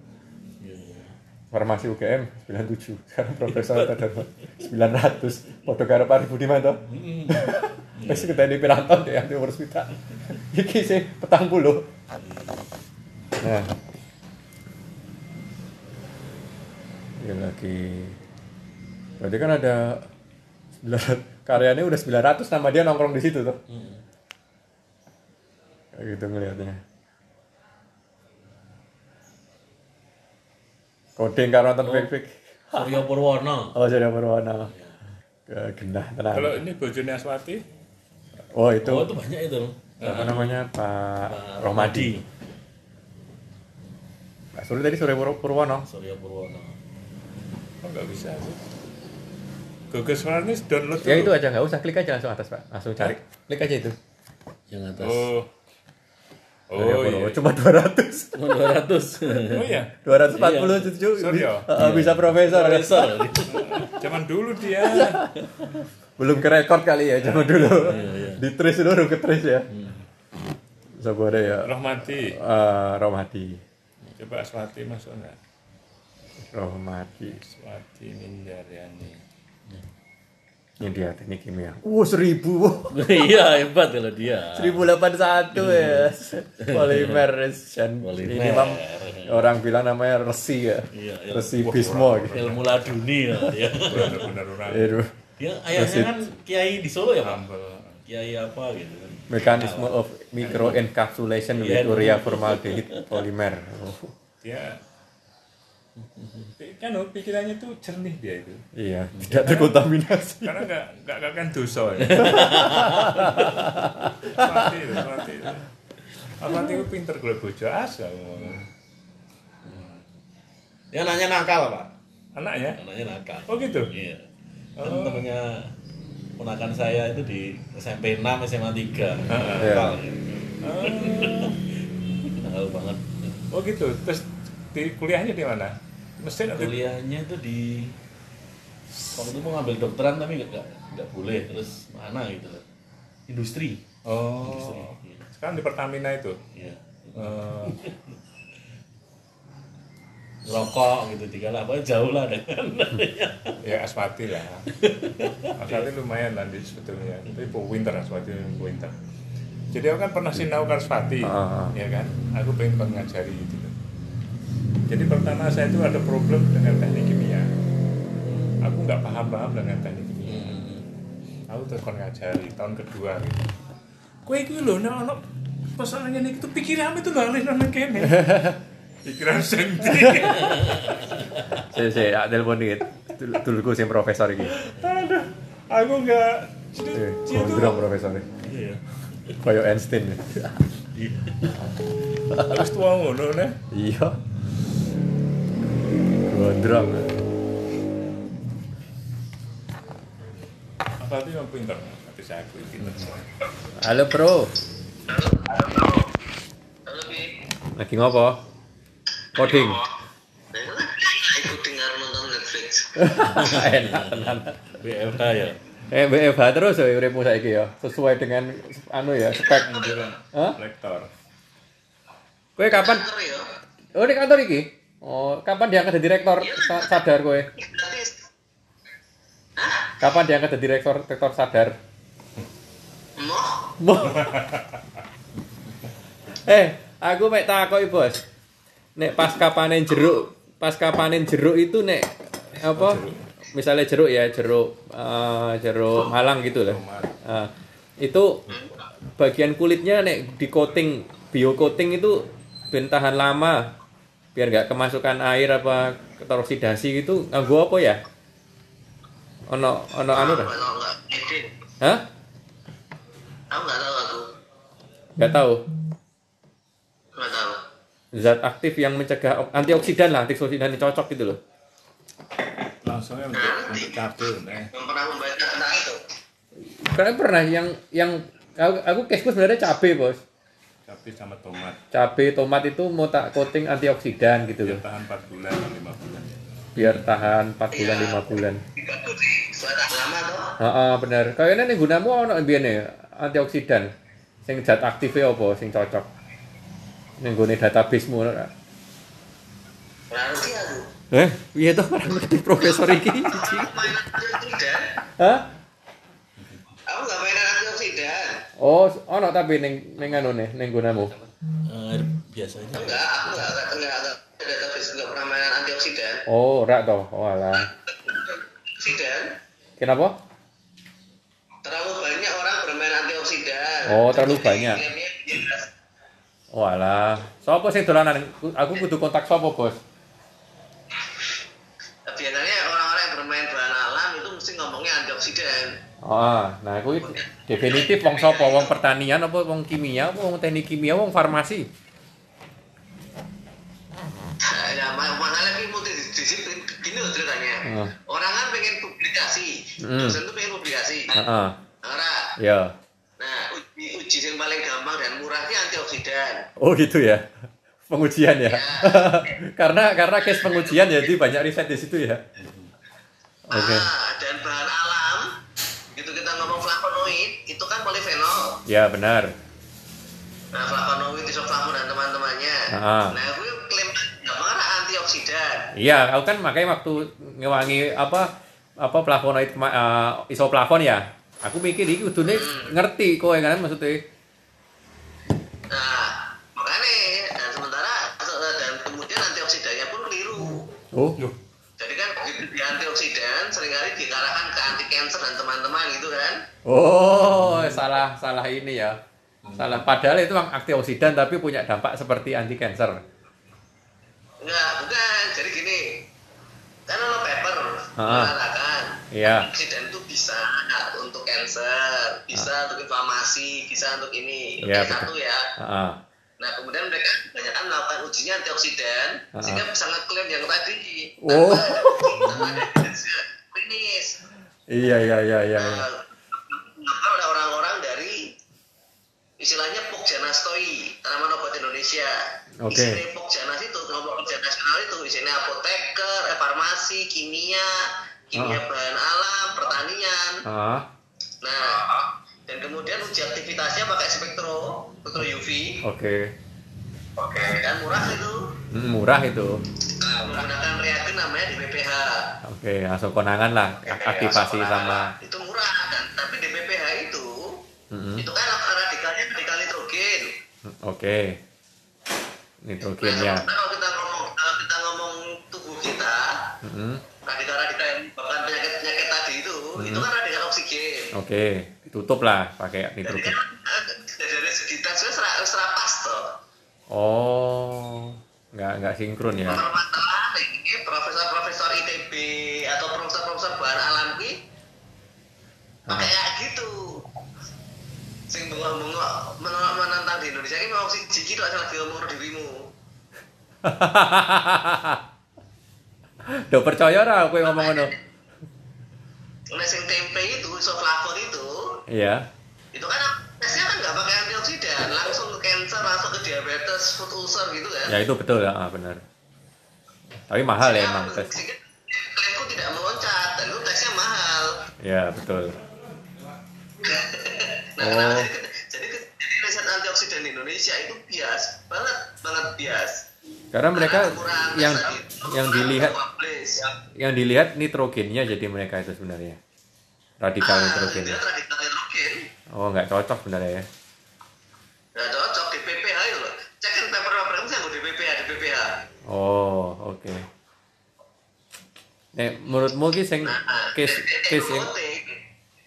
farmasi UGM 97 sekarang profesor sadar mah 900 foto karo Pak Budiman toh Wes kita di tahun deh di umur kita iki sih petang puluh. Nah. Ini lagi. Berarti kan ada 900 karyanya udah 900 nama dia nongkrong di situ tuh. Kayak gitu ngelihatnya coding karo nonton fake fake Suryo Purwono. oh jadi Purwono. Ke- genah tenang. Kalau ini bojone Aswati? Oh itu? Oh, itu banyak itu. apa namanya? Pak Pak Rohmadi Pak Suri tadi Surya Pur- Purwono. Suryo Purwono. Oh, nggak bisa sih. Google Scholar ini download ya dulu. itu aja. Nggak usah klik aja langsung atas Pak. Langsung cari. Klik aja itu. Yang atas. Oh, Oh iya. Cuma 200. Cuma 200. Oh iya. 240 cucu. Sorry, ya. Heeh, bisa profesor. Profesor. Zaman dulu dia. Belum ke rekor kali ya zaman dulu. iya. Di trace dulu baru ke trace ya. Sabar ya. Rohmati. Eh, Rohmadi. Coba Aswati masuk enggak? Rohmadi. Aswati Ninjaryani. Ini dia teknik kimia. Wah, seribu. Iya, hebat kalau dia. 1081 ya. Polimer dan Polimer. ini mam orang bilang namanya resi ya. Iya, iya. Resi Bismo gitu. Ilmu laduni ya. Benar-benar orang. Dia ayahnya kan kiai di Solo ya, Pak? Kiai apa gitu kan. Mekanisme of micro encapsulation with Iya, urea formaldehyde polymer. Oh, Dia kan oh, pikirannya tuh jernih dia itu. iya, tidak terkontaminasi. Karena enggak enggak enggak kan dosa ya. Aswati itu, Aswati itu. Itu pinter kalau bojo asa ngomong. Dia nanya nakal, Pak. Anaknya? Anaknya nakal. Oh gitu. Iya. Kan temennya ponakan saya itu di SMP 6, SMA 3. Nakal. Oh, Nakal banget. oh gitu. Terus di kuliahnya di mana? Mesin atau Kuliahnya itu di waktu itu mau ngambil dokteran tapi nggak nggak boleh terus mana gitu loh. Industri. Oh. Industri. Iya. Sekarang di Pertamina itu. Iya. Eh, Rokok gitu tiga lah, pokoknya jauh lah dengan ya Aswati lah. Aswati lumayan lah di sebetulnya. Tapi winter Aswati winter. Jadi aku kan pernah sinau ke Aswati, Ah. ya kan? Aku pengen mengajari gitu. Jadi pertama saya itu ada problem dengan teknik kimia. Aku nggak paham-paham dengan teknik kimia. Aku terus kon ngajari tahun kedua gitu. Kue itu loh, nah, no, persoalannya nih itu pikiran itu nggak alih nang kene. Pikiran sendiri. Saya saya telepon dikit. Sing profesor iki. Aduh, aku nggak. Gondrong profesor. Iya. Kayak Einstein. Terus tua ngono nih. Iya. Gondrong. Apa itu yang pinter? Tapi saya aku pinter. Halo, Bro. Halo, Bi. Lagi ngopo? Coding. Aku dengar nonton Netflix. Enak tenan. BFH ya. Eh, BFH terus ya uripmu saiki ya, sesuai dengan anu ya, spek. Hah? Lektor. Kowe kapan? Oh, di kantor iki. Oh, kapan diangkat jadi direktur? Sa- sadar kowe. Gratis. Kapan diangkat jadi direktur, direktur sadar? Eh, aku mek takoki, Bos. Nek pasca panen jeruk, pasca panen jeruk itu nek apa? Misalnya jeruk ya, jeruk eh, jeruk Malang gitu loh. Eh, itu bagian kulitnya nek di coating bio coating itu ben tahan lama biar nggak kemasukan air apa teroksidasi gitu nganggo apa ya? Ono ono anu dah hah? Aku nggak tahu aku. nggak tahu. Nggak tahu. zat aktif yang mencegah ok- antioksidan lah antioksidan yang cocok gitu loh Langsungnya untuk untuk cabai, nih. Yang pernah membaca tentang itu. karena pernah yang yang aku, aku cashku sebenarnya cabai bos Cabai sama tomat. cabai tomat itu mau tak coating antioksidan gitu Biar loh tahan 4 bulan atau 5 bulan. biar tahan 4 bulan 5 bulan Tiga tuh di suara lama tuh. Heeh, bener. Kayaknya nih gunamu ono mbiyene antioksidan. Sing zat aktifnya apa sing cocok? Ning gone databasemu ono ora? Aku. Eh, piye to kan ngerti profesor iki? Main antioksidan. Hah? Aku nggak mainan antioksidan. Oh, ono tapi ning ning anune ning gunamu. Eh, biasanya Enggak, aku nggak nggak nggak nggak ada database nggak pernah mainan antioksidan. Oh, ora to. Oh, alah. Antioksidan. Kenapa? Terlalu banyak orang bermain antioksidan. Oh, terlalu banyak. Jelas. Oh, alah. Sopo sing dolanan? Aku kudu kontak sopo, Bos? Biasanya orang-orang yang bermain bahan alam itu mesti ngomongnya antioksidan. Oh, nah aku definitif wong sopo? Wong pertanian apa wong kimia, apa wong teknik kimia, wong farmasi? Nah, ya, mak- makanya ini multidisiplin gini loh ceritanya. Hmm. Orang kan pengen publikasi, Hmm. dosen tuh pengen publikasi. Heeh. Ora. Ya. Nah, uji, uji yang paling gampang dan murah ini antioksidan. Oh gitu ya. Pengujian ya. Ya. karena karena case pengujian ya, jadi banyak riset di situ ya. Oke. Ah, dan bahan Ya benar. Nah, flavonoid, isoflavon dan teman-temannya. Ah. Nah, gue klaim nggak marah antioksidan. Iya, aku kan makanya waktu ngewangi apa apa flavonoid kema- eh, isoflavon ya. Aku mikir iki kudune ngerti kowe kan maksudnya. Nah, makanya dan sementara dan kemudian antioksidannya pun keliru. Oh, Jadi kan begitu di antioksidan cancer dan teman-teman gitu kan. Oh, salah salah ini ya. Salah. Padahal itu antioksidan tapi punya dampak seperti anti cancer. Enggak, bukan. Jadi gini. Kan lo paper Ah. mengatakan Iya. antioksidan itu bisa untuk cancer, bisa untuk inflamasi, bisa untuk ini. Oke, Iya, satu ya. Heeh. Nah, kemudian mereka kebanyakan melakukan ujinya antioksidan Ah. sehingga bisa ngeklaim yang tadi. Oh. Ada klinis. Iya iya iya iya. dilakukan oleh orang-orang dari istilahnya Pokjanastoi, tanaman obat Indonesia. Oke. Isinya Pokjanas itu, kelompok Pokjan nasional itu isinya apoteker, farmasi, kimia, kimia Ah. bahan alam, pertanian. Ah, Nah, dan kemudian uji aktivitasnya pakai spektro, spektro UV, oke. dan murah itu. Hmm, murah itu. Nah, menggunakan reagen namanya DPPH. Oke, langsung konangan lah aktivasi sama. Itu murah, dan tapi DPPH itu Mm-mm. itu kan radikalnya radikal nitrogen. Oke. Nitrogennya. Nah, kalau kita ngomong kalau kita ngomong tubuh kita, Mm-mm. radikal-radikal yang menyebabkan penyakit-penyakit tadi itu, itu Hmm. kan radikal oksigen. Oke, ditutup lah pakai nitrogen. kan eh, dari segi tesnya serah serah pas toh. Oh, nggak nggak sinkron ya? Profesor-profesor ITB atau profesor-profesor bahan alam Ah. kayak gitu. Sing bengok-bengok menolak menantang di Indonesia ini mau si jiki tuh asal ngomong dirimu. Do percaya ora kowe ngomong ngono? Nah, sing tempe itu, isoflavon itu, Iya. itu kan tesnya kan nggak pakai antioksidan, langsung ke cancer, langsung ke diabetes, food ulcer gitu kan. Ya itu betul ya, ah, benar. Tapi mahal ya emang tes. Klaimku tidak meloncat, dan itu tesnya mahal. Ya betul. Nah, Oh. kenapa? jadi, jadi, riset antioksidan di Indonesia itu bias, banget, banget bias. Karena mereka kekurangan yang yang Kurang dilihat yang dilihat nitrogennya jadi mereka itu sebenarnya radikal Ah, nitrogen. dia radikal nitrogen. Oh nggak cocok sebenarnya ya. Nggak cocok di PPH itu loh. Cek kan paper-paper kamu yang di PPH, di PPH. Oh oke. Nek menurutmu ki sing Nah, case case yang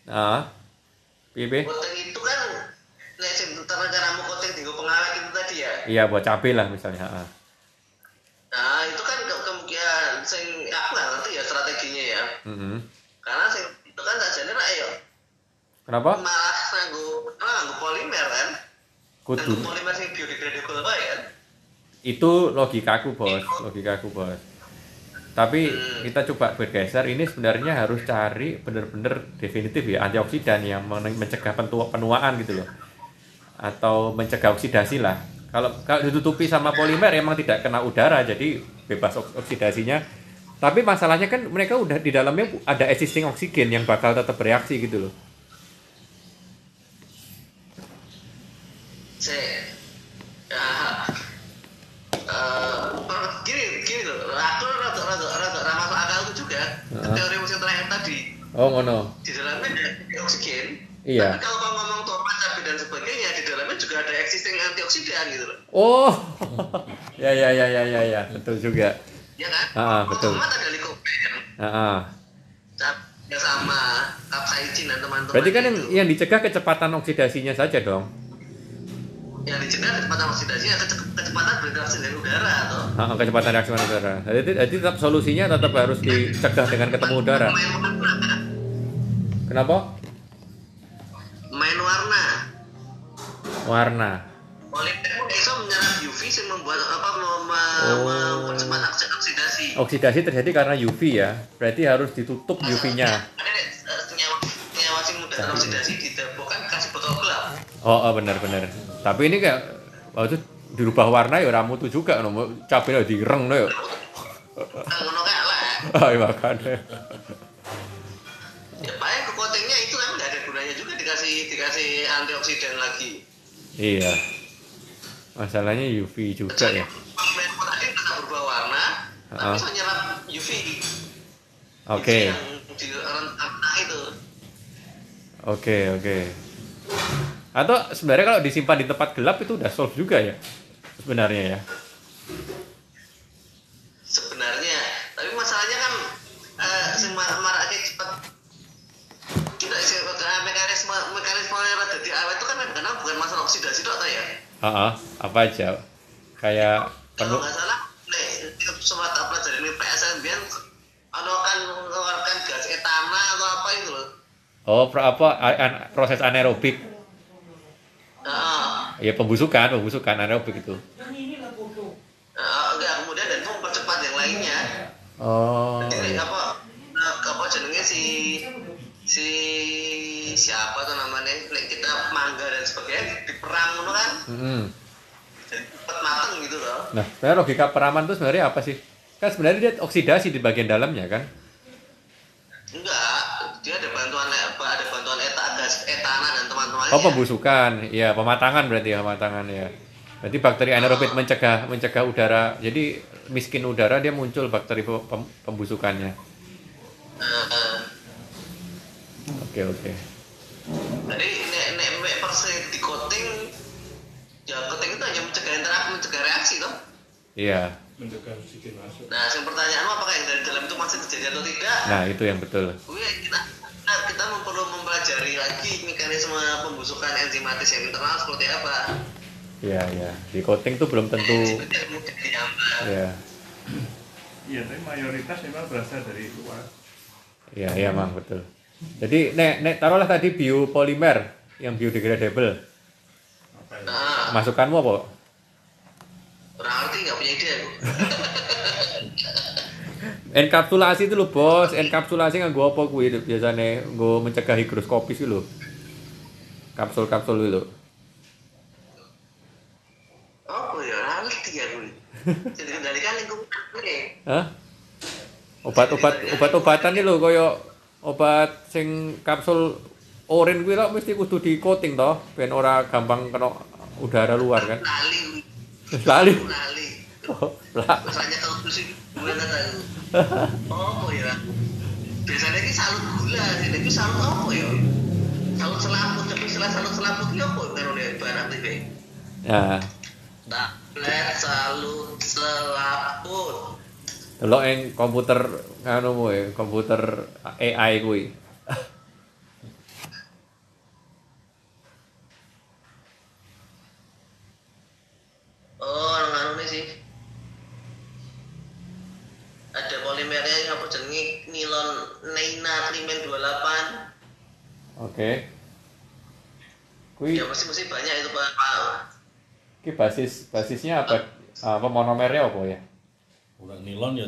ah piye? voting itu kan nek sing cara mau voting tinggal pengawet itu tadi ya. Iya buat cabai lah misalnya. ah. Nah, itu kan ke kemungkinan sing aku nggak ngerti ya strateginya ya. Mm-mm. Karena sing itu kan sajane ra ya Kenapa? malah nganggo malah nganggo polimer kan. Kudu. Nganggo polimer sing biodegradable wae kan. Itu logikaku bos, logikaku bos. Tapi kita coba bergeser, ini sebenarnya harus cari bener-bener definitif ya antioksidan yang men- mencegah pentua- penuaan gitu loh, atau mencegah oksidasi lah. Kalau kalau ditutupi sama polimer emang tidak kena udara, jadi bebas ok- oksidasinya. Tapi masalahnya kan mereka udah di dalamnya ada existing oksigen yang bakal tetap bereaksi gitu loh. Saya ya eh gini gini loh, aku rada rada rada rada masuk akalku juga teori terakhir tadi Oh ngono. di dalamnya ada oksigen. Iya. Tapi kalau kau ngomong tomat, cabai dan sebagainya, di dalamnya juga ada existing antioksidan gitu loh. Oh, ya ya ya ya ya ya, betul juga. Ya kan? Ah, betul. Tomat ada lycopene, Ah, ah. cabai sama capsaicin dan teman-teman. Berarti kan yang, itu. yang dicegah kecepatan oksidasinya saja dong. Yang dicegah kecepatan oksidasinya kece- kecepatan berinteraksi dengan udara atau Ah, kecepatan reaksi udara. Jadi, jadi tetap solusinya tetap harus dicegah dengan ketemu udara. main warna Kenapa? main warna Warna. polimer itu menyerap UV yang membuat apa Oh. mempercepat oksi- oksidasi Oksidasi terjadi karena UV ya. Berarti harus ditutup UV-nya. senyawa senyawa yang mudah Oh, oh benar benar. Tapi ini kayak waktu dirubah warna ya ora mutu juga no. Cabenya direng no ya. Ngono kayak lah. Ah, iya, makanya. Ya paling ke coatingnya itu kan nggak ada gunanya juga dikasih dikasih antioksidan lagi. Iya. Masalahnya UV juga ya. Merah tadi tetap berubah warna, Ah. tapi bisa nyerap UV. Oke. UV Yang di rentan itu. Oke, oke. Atau sebenarnya kalau disimpan di tempat gelap itu udah solve juga ya? Sebenarnya ya. sebenarnya tapi masalahnya kan eh sing mar marake cepet kita eh, mekanisme mekanisme yang jadi awet itu kan kadang bukan masalah oksidasi ta ya Heeh, apa aja? Kayak penuh kalau nggak salah nek sempat ini PSN biar ada kan mengeluarkan gas etana atau apa itu loh Oh, apa proses anaerobik. Nah, Ya pembusukan, pembusukan anaerobik itu. nah, enggak kemudian dan itu mempercepat yang lainnya Oh. jadi apa eh, apa jenenge si si siapa tuh namanya Nek kita mangga dan sebagainya diperang ngono kan Mm-mm. jadi cepet mateng gitu loh Nah, sebenarnya logika peraman itu sebenarnya apa sih? Kan sebenarnya dia oksidasi di bagian dalamnya kan? enggak dia ada bantuan apa ada bantuan eta gas etana dan teman-temannya Oh, pembusukan. Iya, pematangan berarti ya, pematangan ya. Berarti bakteri anaerobik mencegah mencegah udara. Jadi miskin udara dia muncul bakteri pe- pem- pembusukannya. Eh, eh. Oke, oke. jadi nek nek mek persen di coating ya coating itu hanya mencegah interaksi mencegah reaksi toh Iya. Mencegah oksigen masuk. nah yang pertanyaan apakah yang dari dalam itu masih terjadi atau tidak Nah, itu yang betul. Wih, kita kita, kita perlu mempelajari lagi mekanisme pembusukan enzimatis yang internal seperti apa Iya, iya. Di coating tuh belum tentu Seperti yang mudah dihambat. ya. Iya, tapi mayoritas memang berasal dari luar. Iya, iya, Mang, betul. Jadi, nek nek taruhlah tadi biopolimer yang biodegradable. Ya? Nah, Masukanmu apa? Orang ngerti nggak punya ide aku. Enkapsulasi itu lho, Bos. Enkapsulasi nganggo apa kuwi biasane nggo mencegah higroskopis itu lho. Kapsul-kapsul itu. Oh, ya ngerti aku. Jadi kendalikan lingkungan nih. Hah? Obat-obat obat-obatan iki lho kaya obat sing kapsul oren kuwi lho mesti kudu di coating toh ben ora gampang kena udara luar kan. Lali, Lali. lali. Oh. Rasanya kalau sih gue aku. Oh, ya. Biasanya ini salut gula, ini salut apa ya? Salut selaput, tapi setelah salut selaput ini apa? Kalau dia barang TV. Ya, Tablet salut selaput. delok ing komputer ngono kuwi, komputer AI kuwi. Oh, anu nih sih. Ada polimernya yang apa jenenge nilon nitrile 28. Oke. Kuwi Ya mesti mesti banyak itu Pak. Ki basis basisnya apa? Apa monomernya apa ya? Udah nilon ya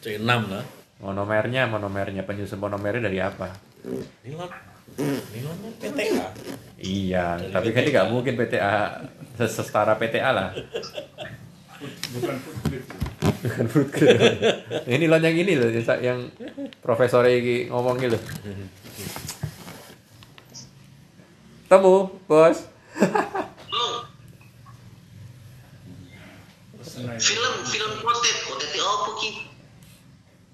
C6 lah. Monomernya, monomernya penyusun monomernya dari apa? Nilon. Nilonnya PTA. Iya, Dari tapi kan PTA. nggak mungkin PTA setara PTA lah. Bukan food grade. Bukan fruit grade. ini loh yang ini loh, yang, yang profesor ini ngomongin loh. Temu, bos. Film film kotet kotet itu apa ki?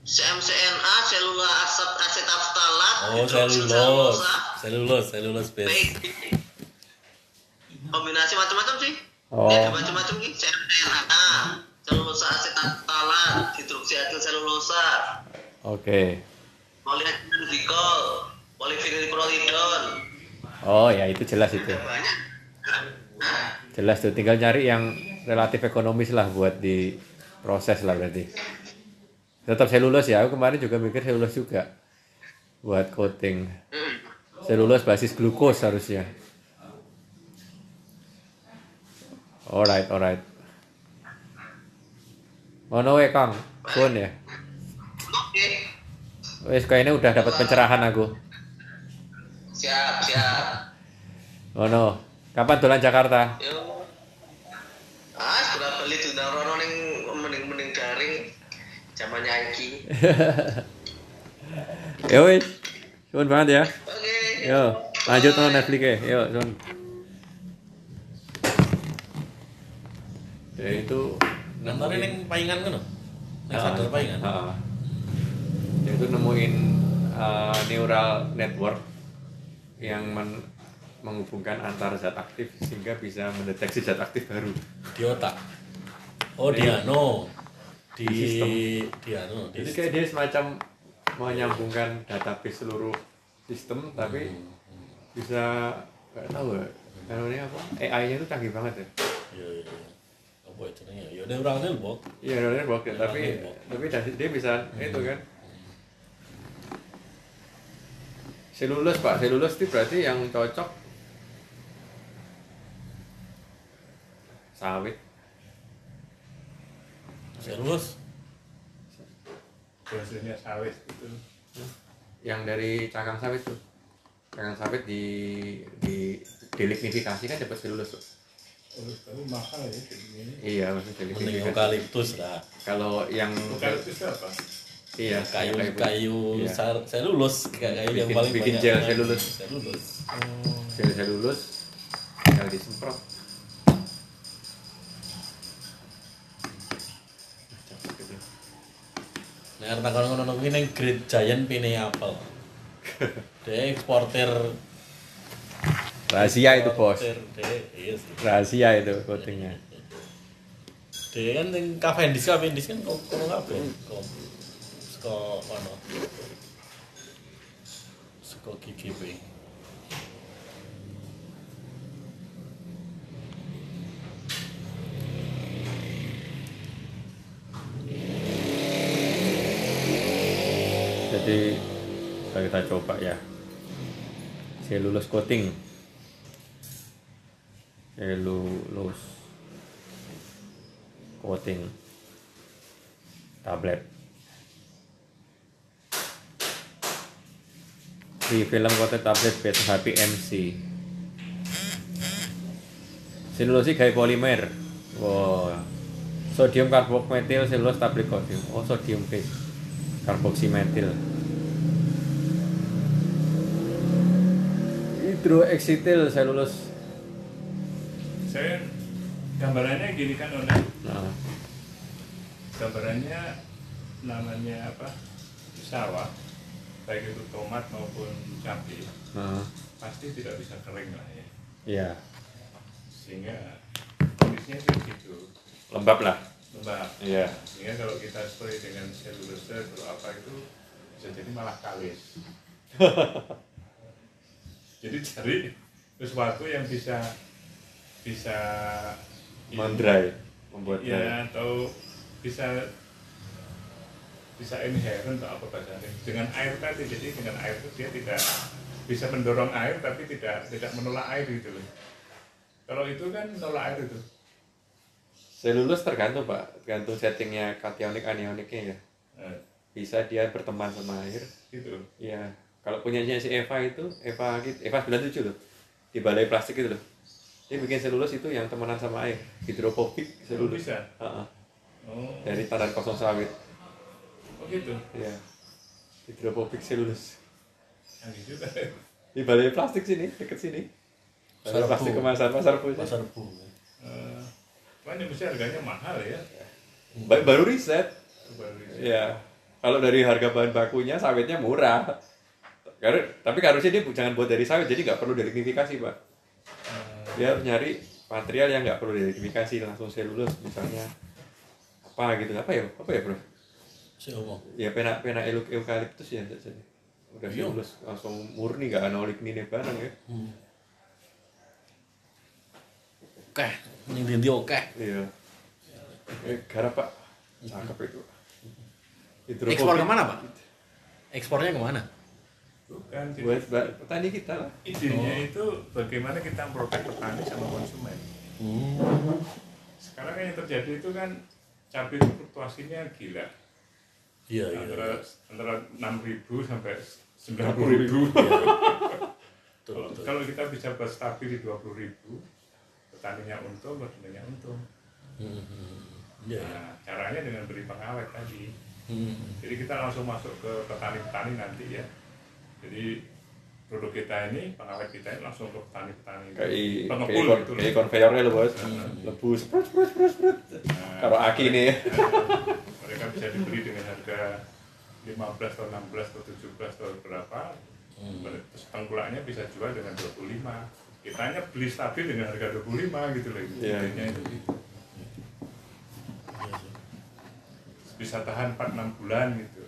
CMCNA selula asap asetaftalat Oh, selulose. Selulose, selulose base. Kombinasi macam-macam sih Oh. Ini ada macam-macam ki CMCNA selulosa asetaftalat hidroksiatil selulosa Oke. polyethylene glikol polyvinyl prolidon Oh ya itu jelas itu. banyak? Jelas tuh. Tinggal nyari yang relatif ekonomis lah buat di proses lah berarti. Tetap selulus ya. Aku kemarin juga mikir selulus juga buat coating. Hmm. Selulus basis glukos harusnya. Alright, alright. Oh, ono we Kang, pun ya. Wes kayaknya udah dapat pencerahan aku. Siap, siap. Oh, ono, kapan dolan Jakarta? Yo. Ah, sudah beli sudah rono ning mending-mending daring zamannya Aiki. Yo wes. Banget ya. Oke. Okay. Yo, lanjut nonton Netflix ya. Yo, suun. Ya itu Nontonnya neng paingan kan? Neng sadar paingan. Heeh. Dia itu nemuin uh, neural network yang men- menghubungkan antar zat aktif sehingga bisa mendeteksi zat aktif baru. Di otak. Oh di Iya. ano. Di Di sistem. di ano. Di Jadi kayak dia semacam menyambungkan database seluruh sistem tapi bisa nggak tahu ya namanya apa AI-nya itu canggih banget ya. Iya iya. Apa itu namanya? Ya neural network. Iya, neural network ya, tapi tapi dari- dia bisa itu kan. Selulus pak, selulus itu berarti yang cocok sawit. Serius? hasilnya sawit itu yang dari cangkang sawit tuh cangkang sawit di di delignifikasi kan dapat selulus tuh mahal ya iya maksudnya Mending delignifikasi eukaliptus lah. kalau yang apa iya kayu kayak kayu Iya. sar selulus kayak kayu yang Bikin- paling bikin banyak gel mengandung selulus. selulus gel selulus tinggal disemprot nah karena kalau ngono ngono ini Great Giant pine apel dia eksportir rahasia itu bos. Iya rahasia itu coatingnya dia kan yang Cavendish Cavendish kan kok kono kabeh saka ono? Saka GGP jadi kita coba ya. Selulus coating selulus coating tablet. Di film coated tablet beta HP MC selulosi kayak polimer wow sodium karbokmetil selulus tablet coating oh sodium base. Karboksimetil hidroeksitil selulus saya gambarannya gini kan Ona nah, gambarannya namanya apa? Sawah baik itu tomat maupun cabai nah, pasti tidak bisa kering lah ya. Ya sehingga kondisinya seperti itu lembab lah. Lembab. Iya. Sehingga kalau kita spray dengan selulose atau apa itu bisa jadi malah kalis. Jadi cari sesuatu yang bisa bisa mendry membuat ya atau bisa bisa inherent atau apa bahasanya dengan air tadi jadi dengan air itu dia tidak bisa mendorong air tapi tidak tidak menolak air gitu loh. Kalau itu kan menolak air itu. Selulus tergantung pak. Tergantung settingnya kationik anioniknya ya. Nah, bisa dia berteman sama air. Gitu. Iya, kalau punyanya si Eva itu, Eva gitu, Eva 97 loh, di balai plastik itu loh. Dia bikin selulus itu yang temenan sama air, hidrofobik selulus. bisa Heeh, oh, dari tanah kosong sawit. oh gitu Iya, hidrofobik selulus. canggih juga Di balai plastik sini, deket sini. Pasar plastik kemasan pasar Bu. pasar bu Eh, cuman yang bisa harganya mahal ya Ba- Baru riset. baru ini. Iya. Kalau dari harga bahan bakunya sawitnya murah. Karena, tapi harusnya dia jangan buat dari sawit, jadi nggak perlu delignifikasi pak. Dia harus nyari material yang nggak perlu delignifikasi langsung selulus misalnya. Apa gitu apa ya? Apa ya bro si omong ya pena pena euk eukaliptus ya udah Iya. selulus langsung murni nggak ada ligninnya bareng ya. Hmm. oke yang dinti oke iya. Eh, garap pak. Cakep itu ekspor ke mana pak? Ekspornya ke mana bukan jadi buat petani kita lah idenya itu bagaimana kita memprotek petani sama konsumen hmm. sekarang kan yang terjadi itu kan cabai itu fluktuasinya gila iya iya antara antara enam ribu sampai sembilan 90.000. puluh ribu betul kalau, betul kalau kita bisa buat stabil di dua puluh ribu petaninya untung petaninya untung Hmm, iya iya. nah caranya dengan beri pengawet tadi Hmm. Jadi kita langsung masuk ke petani-petani nanti ya. Jadi produk kita ini, pengawet kita ini langsung ke petani-petani. kayak kayak, Pengepul kon- gitu kayak konveyornya loh bos. Lebu sprut sprut sprut sprut. Nah, karo aki nih. mereka bisa dibeli dengan harga 15 atau 16 atau 17 atau berapa. Terus tengkulaknya bisa jual dengan 25 kitanya beli stabil dengan harga 25 gitu loh Iya. intinya itu. Gitu. bisa tahan 4-6 bulan gitu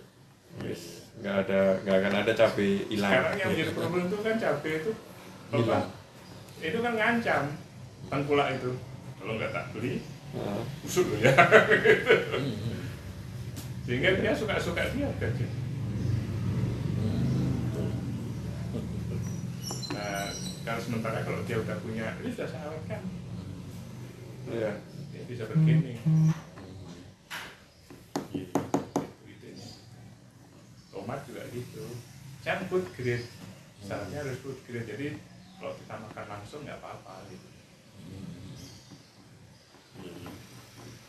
Wis, nggak ada nggak akan ada cabai hilang. Sekarang yang menjadi problem itu kan cabai itu Hilang. kan- itu kan ngancam tengkulak itu. Kalau nggak tak beli Nah, busuk loh ya. Sehingga dia suka-suka dia gaji nah kalau sementara kalau dia udah punya ini sudah saya awetkan. Iya. Dia bisa begini Gitu. Itu idenya. tomat juga gitu can food grade. Syaratnya harus food grade. Jadi kalau kita makan langsung nggak apa-apa gitu.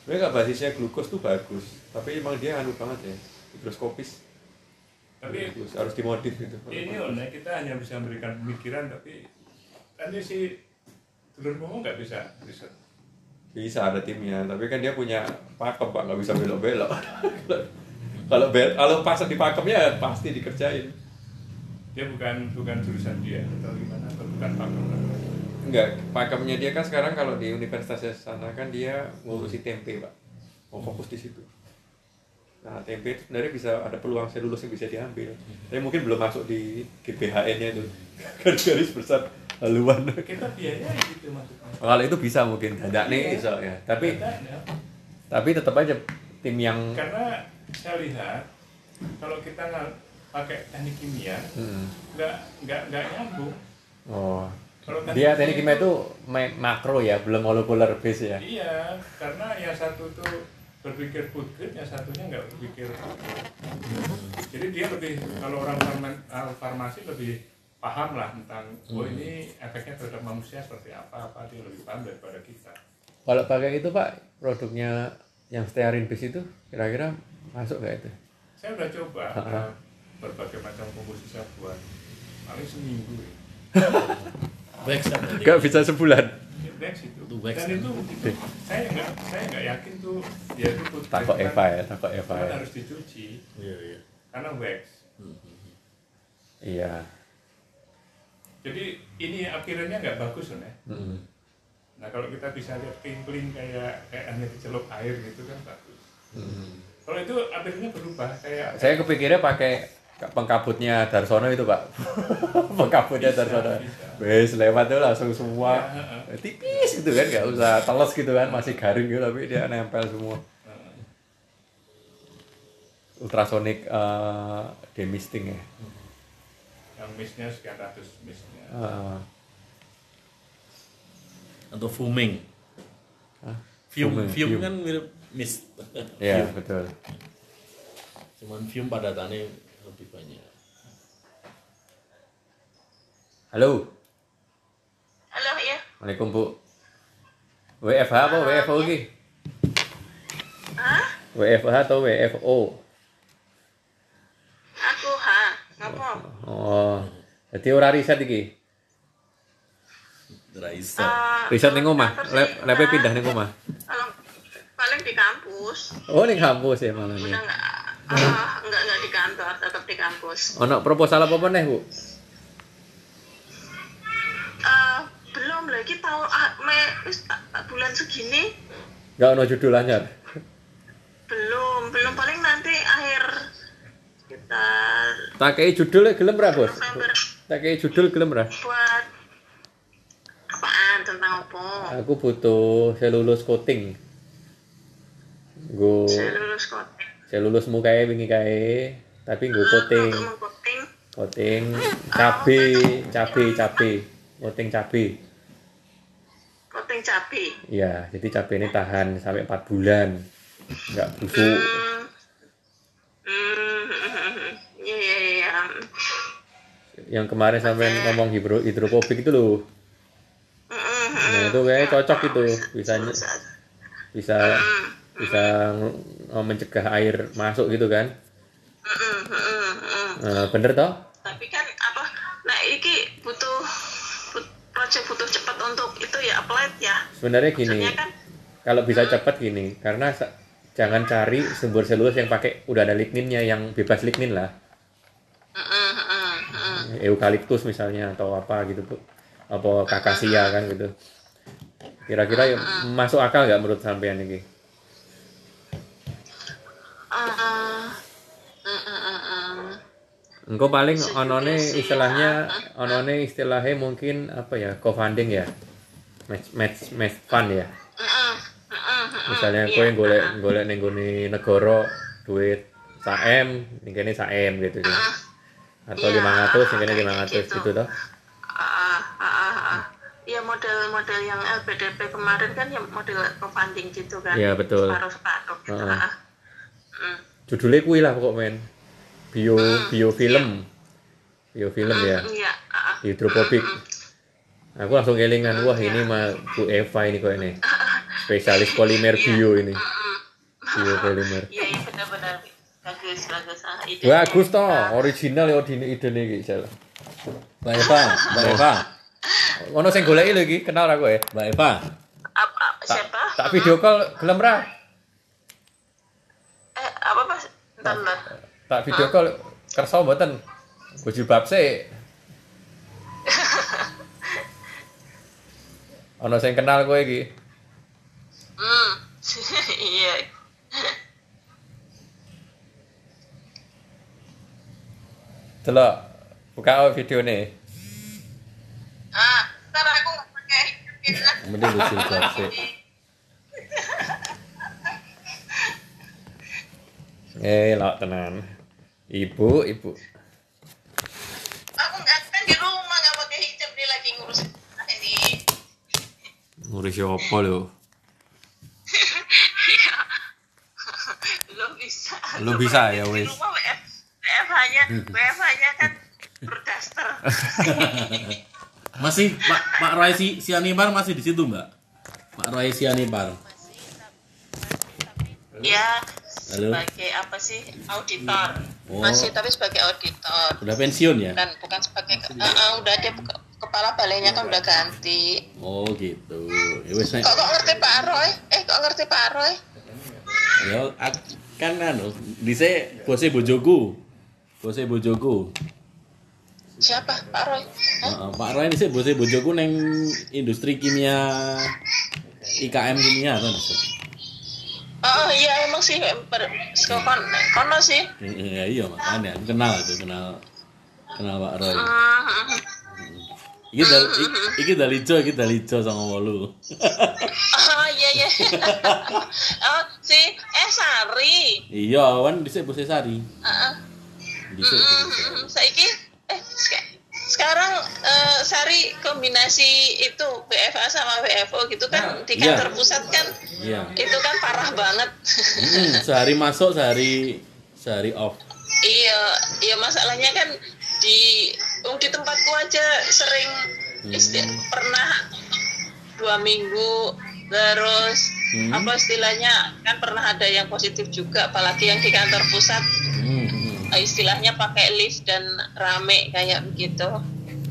Sebenarnya nggak basisnya glukos tuh bagus tapi emang dia anu banget ya higroskopis tapi Bagus, harus dimodif gitu. ini loh Nek, kita hanya bisa memberikan pemikiran tapi nanti si dulur ngomong nggak bisa riset bisa ada timnya tapi kan dia punya pakem pak. Nggak bisa belok-belok. Kalau bel kalau pas di pakemnya pasti dikerjain dia bukan bukan jurusan dia. Atau gimana? Atau bukan pakem? Enggak pakemnya dia kan sekarang kalau di universitas sana kan dia ngurusi tempe pak. Mau fokus di situ. Nah tempe itu sebenarnya bisa ada peluang selulus yang bisa diambil. Tapi mungkin belum masuk di GBHN nya itu. Garis besar haluan. Kita biaya gitu maksudnya. Kalau itu bisa mungkin tidak nih bisa ya tapi tapi tetap aja tim yang karena saya lihat kalau kita nggak pakai teknik kimia Hmm. nggak nggak nggak nyambung. Oh. Kalau dia teknik kimia itu ma- makro ya belum molekuler base ya? Iya karena yang satu tuh berpikir food grade yang satunya nggak berpikir food grade. jadi dia lebih kalau orang ah, farmasi lebih paham lah tentang oh ini efeknya terhadap manusia seperti apa apa dia lebih paham daripada kita. Kalau pakai itu pak produknya yang stearin base itu kira-kira masuk nggak itu? Saya udah coba berbagai macam komposisi saya buat paling seminggu ya. Nggak bisa sebulan Ya, wax itu Itu wax, dan kan? itu, itu saya nggak saya nggak yakin tuh dia itu grade takut kan- Eva ya takut Eva kan ya harus dicuci Iya, iya. karena wax iya jadi ini akhirnya nggak bagus loh Nek. Mm-mm. Nah kalau kita bisa lihat clean clean kayak kayak hanya dicelup air gitu kan bagus. Mm. Kalau itu akhirnya berubah kayak saya kepikirnya pakai pengkabutnya Darsono itu pak pengkabutnya Bisa, Darsono. Wes lewat tuh langsung semua Ya, heeh. tipis gitu kan nggak usah teles gitu kan masih garing gitu tapi dia nempel semua ultrasonic eh, demisting ya yang mistnya sekian ratus mistnya. Eh, Atau fuming. Hah? Fume, Fuming, fume fume. kan mirip mist. ya betul Cuman fume padatannya lebih banyak. Halo Halo, ya. Waalaikumsalam bu WFH apa WFO lagi Hah? WFH atau WFO Aku H. Ngapa? oh jadi ora riset iki Raisa. Eh, riset ning omah lab pindah ning omah Kalau paling di kampus. oh ning kampus ya malah Udah enggak ah, enggak enggak di kantor, tetap di kampus. ono proposal apa meneh bu belum lagi tahu ah, me, wis, ah, ah, bulan segini. Nggak ono judul anyar? Belum belum. Paling nanti akhir sekitar tak kei judul gelem ra bos? Tak kei judul gelem ra? Buat apaan? Tentang apa? aku butuh selulus coating gue Saya lulus koting. selulus mukae wingi kae tapi gue coating coating cabe cabe cabe. coating cabe cabai. ya jadi cabe ini tahan sampai 4 bulan nggak busuk Hmm. Hmm. Iya iya iya. yang kemarin sampai ngomong hidro hidrofobik itu loh Hmm. nah itu kayaknya cocok itu bisa Bisa. bisa Hmm. mencegah air masuk gitu kan Mm-mm, mm-mm, mm. Eh, bener toh tapi kan apa nah iki butuh project butuh cepat untuk itu ya applied ya. Sebenarnya gini maksudnya kan kalau bisa cepat gini karena jangan cari sumber selulus yang pakai udah ada ligninnya yang bebas lignin lah. Mm-mm, mm-mm, mm. eukaliptus misalnya atau apa gitu tuh apa kakasia kan gitu. Kira-kira ya masuk akal nggak menurut sampean ini? Mm. Engkau paling onone istilahnya ah, onone istilahnya mungkin apa ya co-funding ya match match match fund ya misalnya kowe yang golek ah, golek ning gone negara duit saem ning kene saem gitu sih atau Iya, 500 ning kene kayak 500 gitu. gitu toh ah, ah, ah, ah. ya model-model yang LPDP kemarin kan ya model co-funding gitu kan Iya, betul. separuh-separuh gitu Heeh. ah. Mm. judulnya kuwi lah pokok men bio bio film bio film ya. Iya, ah, ah. hidropobik aku langsung kelingan wah ini mah Bu Eva ini kok ini. Spesialis polimer bio ini. Bio polimer. Iya, iya benar-benar. Bagus, bagus. Ah, ide. bagus toh. Original ya ide ide nih Sel. Mbak Eva, Mbak Eva, ono sing goleki lho iki kenal aku ya? Mbak Eva. Ap- ap- siapa? tak video call gelem ra? Eh, apa pas? Bentar, bentar. Tak video call kersa mboten jilbab sih ono sing kenal kowe iki Hmm. Iya. delok buka video nih Ah, ntar aku nggak pakai. Mending lucu banget sih. eh lak tenan ibu ibu Aku nggak kan di rumah nggak pakai hijab nih lagi ngurus ini. ngurus apa lo Lo bisa. Lo bisa ya, Di wis. rumah WF, WFH-nya kan berdaster. Masih Pak Pak Roy si Sianipar masih di situ, Mbak? Pak Roy Sianipar. ya, Halo. sebagai apa sih auditor. Oh. Masih tapi sebagai auditor. Udah pensiun ya? Dan bukan sebagai eh, eh, udah dia ke- kepala balainya kan udah ganti. Oh, gitu. Ya nek Kok kok ngerti Pak Roy? Eh kok ngerti Pak Roy? ya kan anu, dise bose bojoku. Bose bojoku. Siapa Pak Roy? Heeh, Pak Roy dise bose bojoku neng industri kimia IKM kimia kan. Oh iya emang sih ber, kon, kono sih. Ya iya makanya aku kenal itu kenal kenal Pak Roy. Hmm, Iki dal iki- iki dalijo iki dalijo sama wolu. Oh iya iya. oh si eh Sari. Iya, kan dhisik bose Sari. Heeh. Dhisik. Hmm, saiki sekarang eh, Sari kombinasi itu BFA sama BFO gitu kan di Iya. kantor pusat kan Iya. itu kan parah banget. Hmm, sehari masuk, sehari sehari off. iya, iya masalahnya kan di um, di tempatku aja sering isti- pernah dua minggu terus Hmm. apa istilahnya kan pernah ada yang positif juga apalagi yang di kantor pusat Hmm, hmm. eh, istilahnya pakai lift dan rame kayak begitu.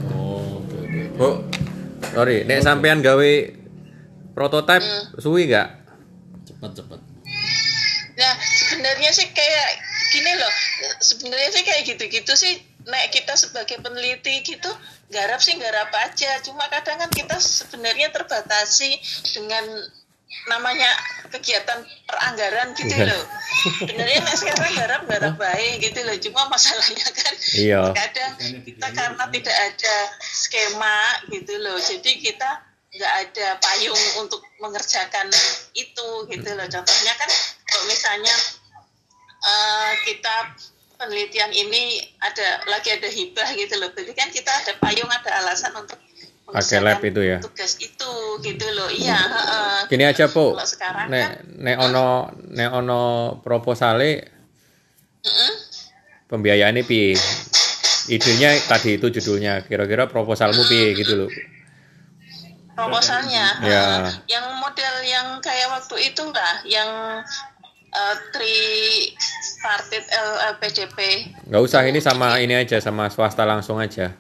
Oh, oke oke. bu sorry nek sampean gawe prototype suwi nggak Cepat cepat. Nah, sebenarnya sih kayak gini loh. Sebenarnya sih kayak gitu-gitu sih. Nek kita sebagai peneliti gitu, garap sih garap aja. Cuma kadang kan kita sebenarnya terbatasi dengan namanya kegiatan peranggaran gitu Iya. loh. Sebenarnya nek sekarang garap garap baik gitu loh. Cuma masalahnya kan Iya. kadang kita karena tidak ada skema gitu loh. Jadi kita nggak ada payung untuk mengerjakan itu gitu loh. Contohnya kan kalau misalnya eh, kita penelitian ini ada lagi ada hibah gitu loh. Berarti kan kita ada payung, ada alasan untuk Pakai lab itu ya? Tugas itu gitu loh. Iya. heeh. gini aja po Kalau sekarang kan, nek nek ono nek ono proposale mm-mm. pembiayaannya piye idenya tadi itu judulnya kira-kira proposalmu piye gitu loh proposalnya. Ya. Eh, yang model yang kayak waktu itu lah, yang eh, tripartit LPDP. Nggak usah ini sama ini aja sama swasta langsung aja.